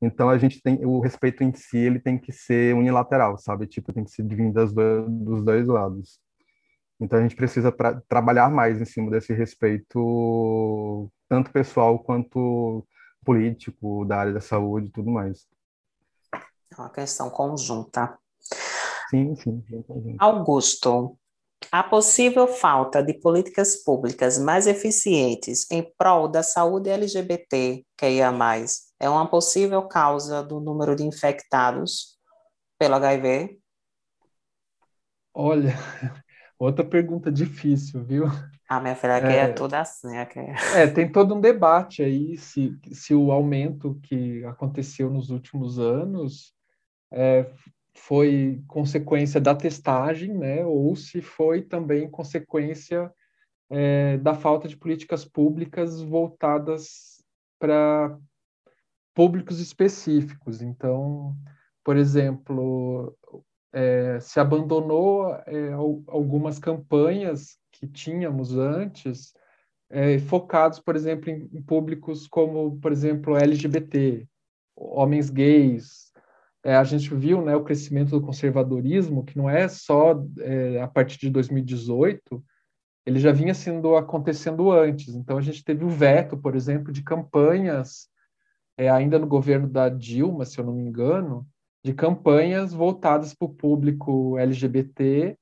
então a gente tem o respeito em si, ele tem que ser unilateral, sabe? Tipo, tem que ser vindo das, dos dois lados. Então a gente precisa pra, trabalhar mais em cima desse respeito, tanto pessoal quanto político, da área da saúde e tudo mais. É uma questão conjunta. Sim, sim. Augusto, a possível falta de políticas públicas mais eficientes em prol da saúde LGBT, que ia mais, é uma possível causa do número de infectados pelo HIV? Olha, outra pergunta difícil, viu? Ah, minha filha, aqui é, é tudo assim. Aqui. É, tem todo um debate aí se, se o aumento que aconteceu nos últimos anos é, foi consequência da testagem, né, ou se foi também consequência é, da falta de políticas públicas voltadas para públicos específicos. Então, por exemplo, é, se abandonou é, algumas campanhas que tínhamos antes, é, focados, por exemplo, em, em, públicos como, por exemplo, LGBT, homens gays. É, a gente viu né, o crescimento do conservadorismo, que não é só é, a partir de 2018, ele já vinha sendo acontecendo antes. Então, a gente teve o veto, por exemplo, de campanhas é, ainda no governo da Dilma, se eu não me engano, de campanhas voltadas para o público LGBT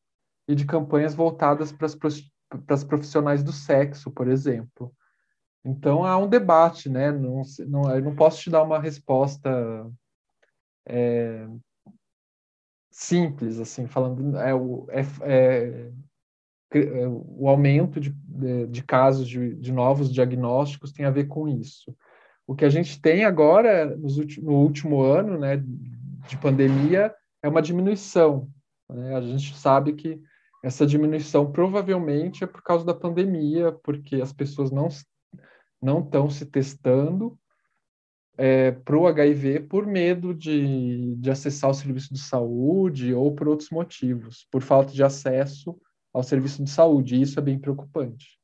e de campanhas voltadas para as profissionais do sexo, por exemplo. Então há um debate, né? Não, não, eu não posso te dar uma resposta é, simples, assim, falando é, é, é, o aumento de, de, de casos de, de, novos diagnósticos tem a ver com isso. O que a gente tem agora, nos no último ano né, de pandemia, é uma diminuição. Né? A gente sabe que essa diminuição provavelmente é por causa da pandemia, porque as pessoas não não estão se testando é, para o HIV por medo de, de acessar o serviço de saúde ou por outros motivos, por falta de acesso ao serviço de saúde. E isso é bem preocupante.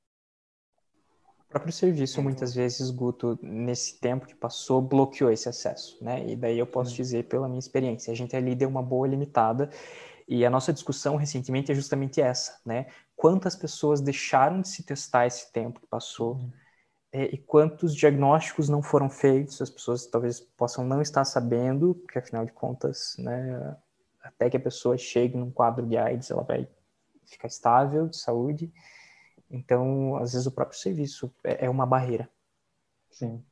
O próprio serviço, muitas vezes, Guto, nesse tempo que passou, bloqueou esse acesso, né? E daí eu posso dizer, pela minha experiência, a gente ali deu uma boa limitada e a nossa discussão recentemente é justamente essa, né? Quantas pessoas deixaram de se testar esse tempo que passou? Uhum é, e quantos diagnósticos não foram feitos, as pessoas talvez possam não estar sabendo, porque afinal de contas, né, até que a pessoa chegue num quadro de AIDS, ela vai ficar estável de saúde. Então, às vezes o próprio serviço é, é uma barreira. Sim.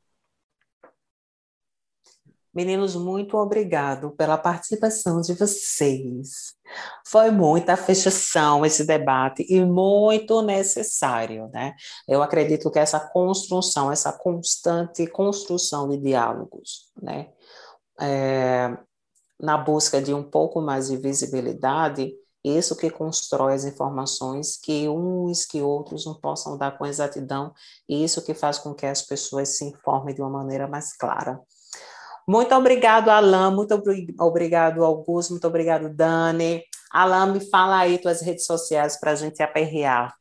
Meninos, muito obrigado pela participação de vocês. Foi muita fechação esse debate e muito necessário, né? Eu acredito que essa construção, essa constante construção de diálogos, né? É, na busca de um pouco mais de visibilidade, isso que constrói as informações que uns que outros não possam dar com exatidão, e isso que faz com que as pessoas se informem de uma maneira mais clara. Muito obrigado, Alain. Muito obrigado, Augusto. Muito obrigado, Dani. Alain, me fala aí tuas redes sociais para a gente aperrear.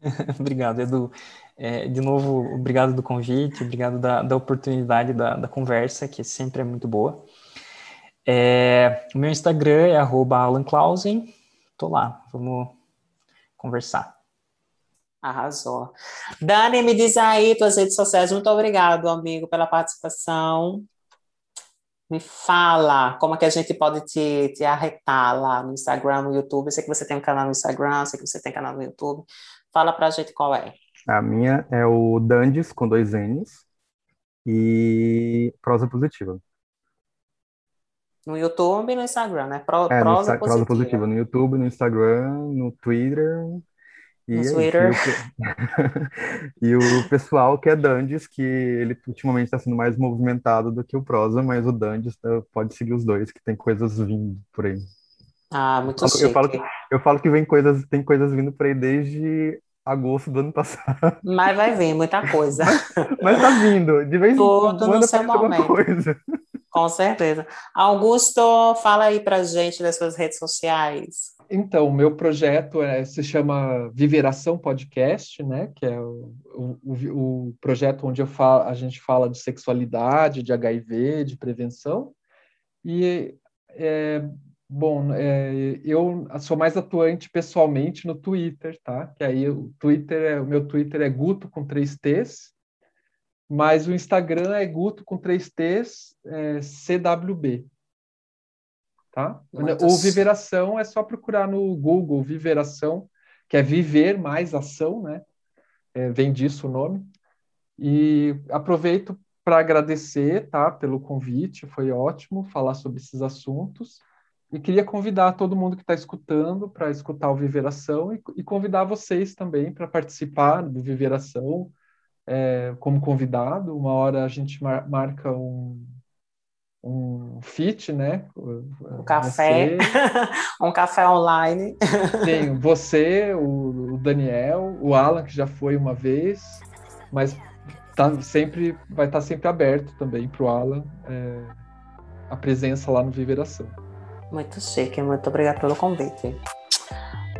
obrigado, Edu. É, de novo, obrigado do convite, obrigado da, da oportunidade da, da, conversa, que sempre é muito boa. É, o meu Instagram é @alanclausen. Tô lá, vamos conversar. Arrasou. Dani, me diz aí tuas redes sociais. Muito obrigado, amigo, pela participação. Me fala como é que a gente pode te, te arretar lá no Instagram, no YouTube. Eu sei que você tem um canal no Instagram, eu sei que você tem canal no YouTube. Fala pra gente qual é. A minha é o Dandes com dois N's e prosa positiva. No YouTube e no Instagram, né? Pro, é, prosa, no, positiva. prosa positiva. No YouTube, no Instagram, no Twitter e, no Twitter. E o, e o pessoal que é Dandes, que ele ultimamente está sendo mais movimentado do que o Prosa, mas o Dandes tá, pode seguir os dois, que tem coisas vindo por aí. Ah, muito eu eu falo, que, eu falo que vem coisas, tem coisas vindo por aí desde agosto do ano passado. Mas vai vir muita coisa. mas, mas tá vindo, de vez em quando manda alguma coisa. Com certeza. Augusto, fala aí pra gente das suas redes sociais. Então, o meu projeto é, se chama Viveração Podcast, né? Que é o, o, o projeto onde falo, a gente fala de sexualidade, de HIV, de prevenção. E, é, bom, é, eu sou mais atuante pessoalmente no Twitter, tá? Que aí o Twitter, é, o meu Twitter é Guto com três T's, mas o Instagram é Guto com três T's, é, CWB. Tá? O Viveração é só procurar no Google Viveração, que é viver mais ação, né? É, vem disso o nome. E aproveito para agradecer, tá, pelo convite, foi ótimo falar sobre esses assuntos. E queria convidar todo mundo que está escutando para escutar o Viveração e, e convidar vocês também para participar do Viveração é, como convidado. Uma hora a gente mar marca um, um fit, né? Um café, um café online. Tem você, o, o, Daniel, o Alan, que já foi uma vez, mas tá sempre, vai estar tá sempre aberto também para o Alan é, a presença lá no Viveração. Muito chique, muito obrigada pelo convite.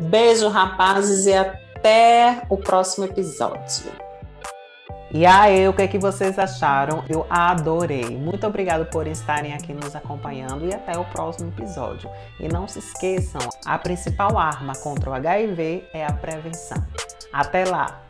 Beijo, rapazes, e até o próximo episódio. E aí, o que, é que vocês acharam? Eu adorei. Muito obrigado por estarem aqui nos acompanhando e até o próximo episódio. E não se esqueçam, a principal arma contra o HIV é a prevenção. Até lá!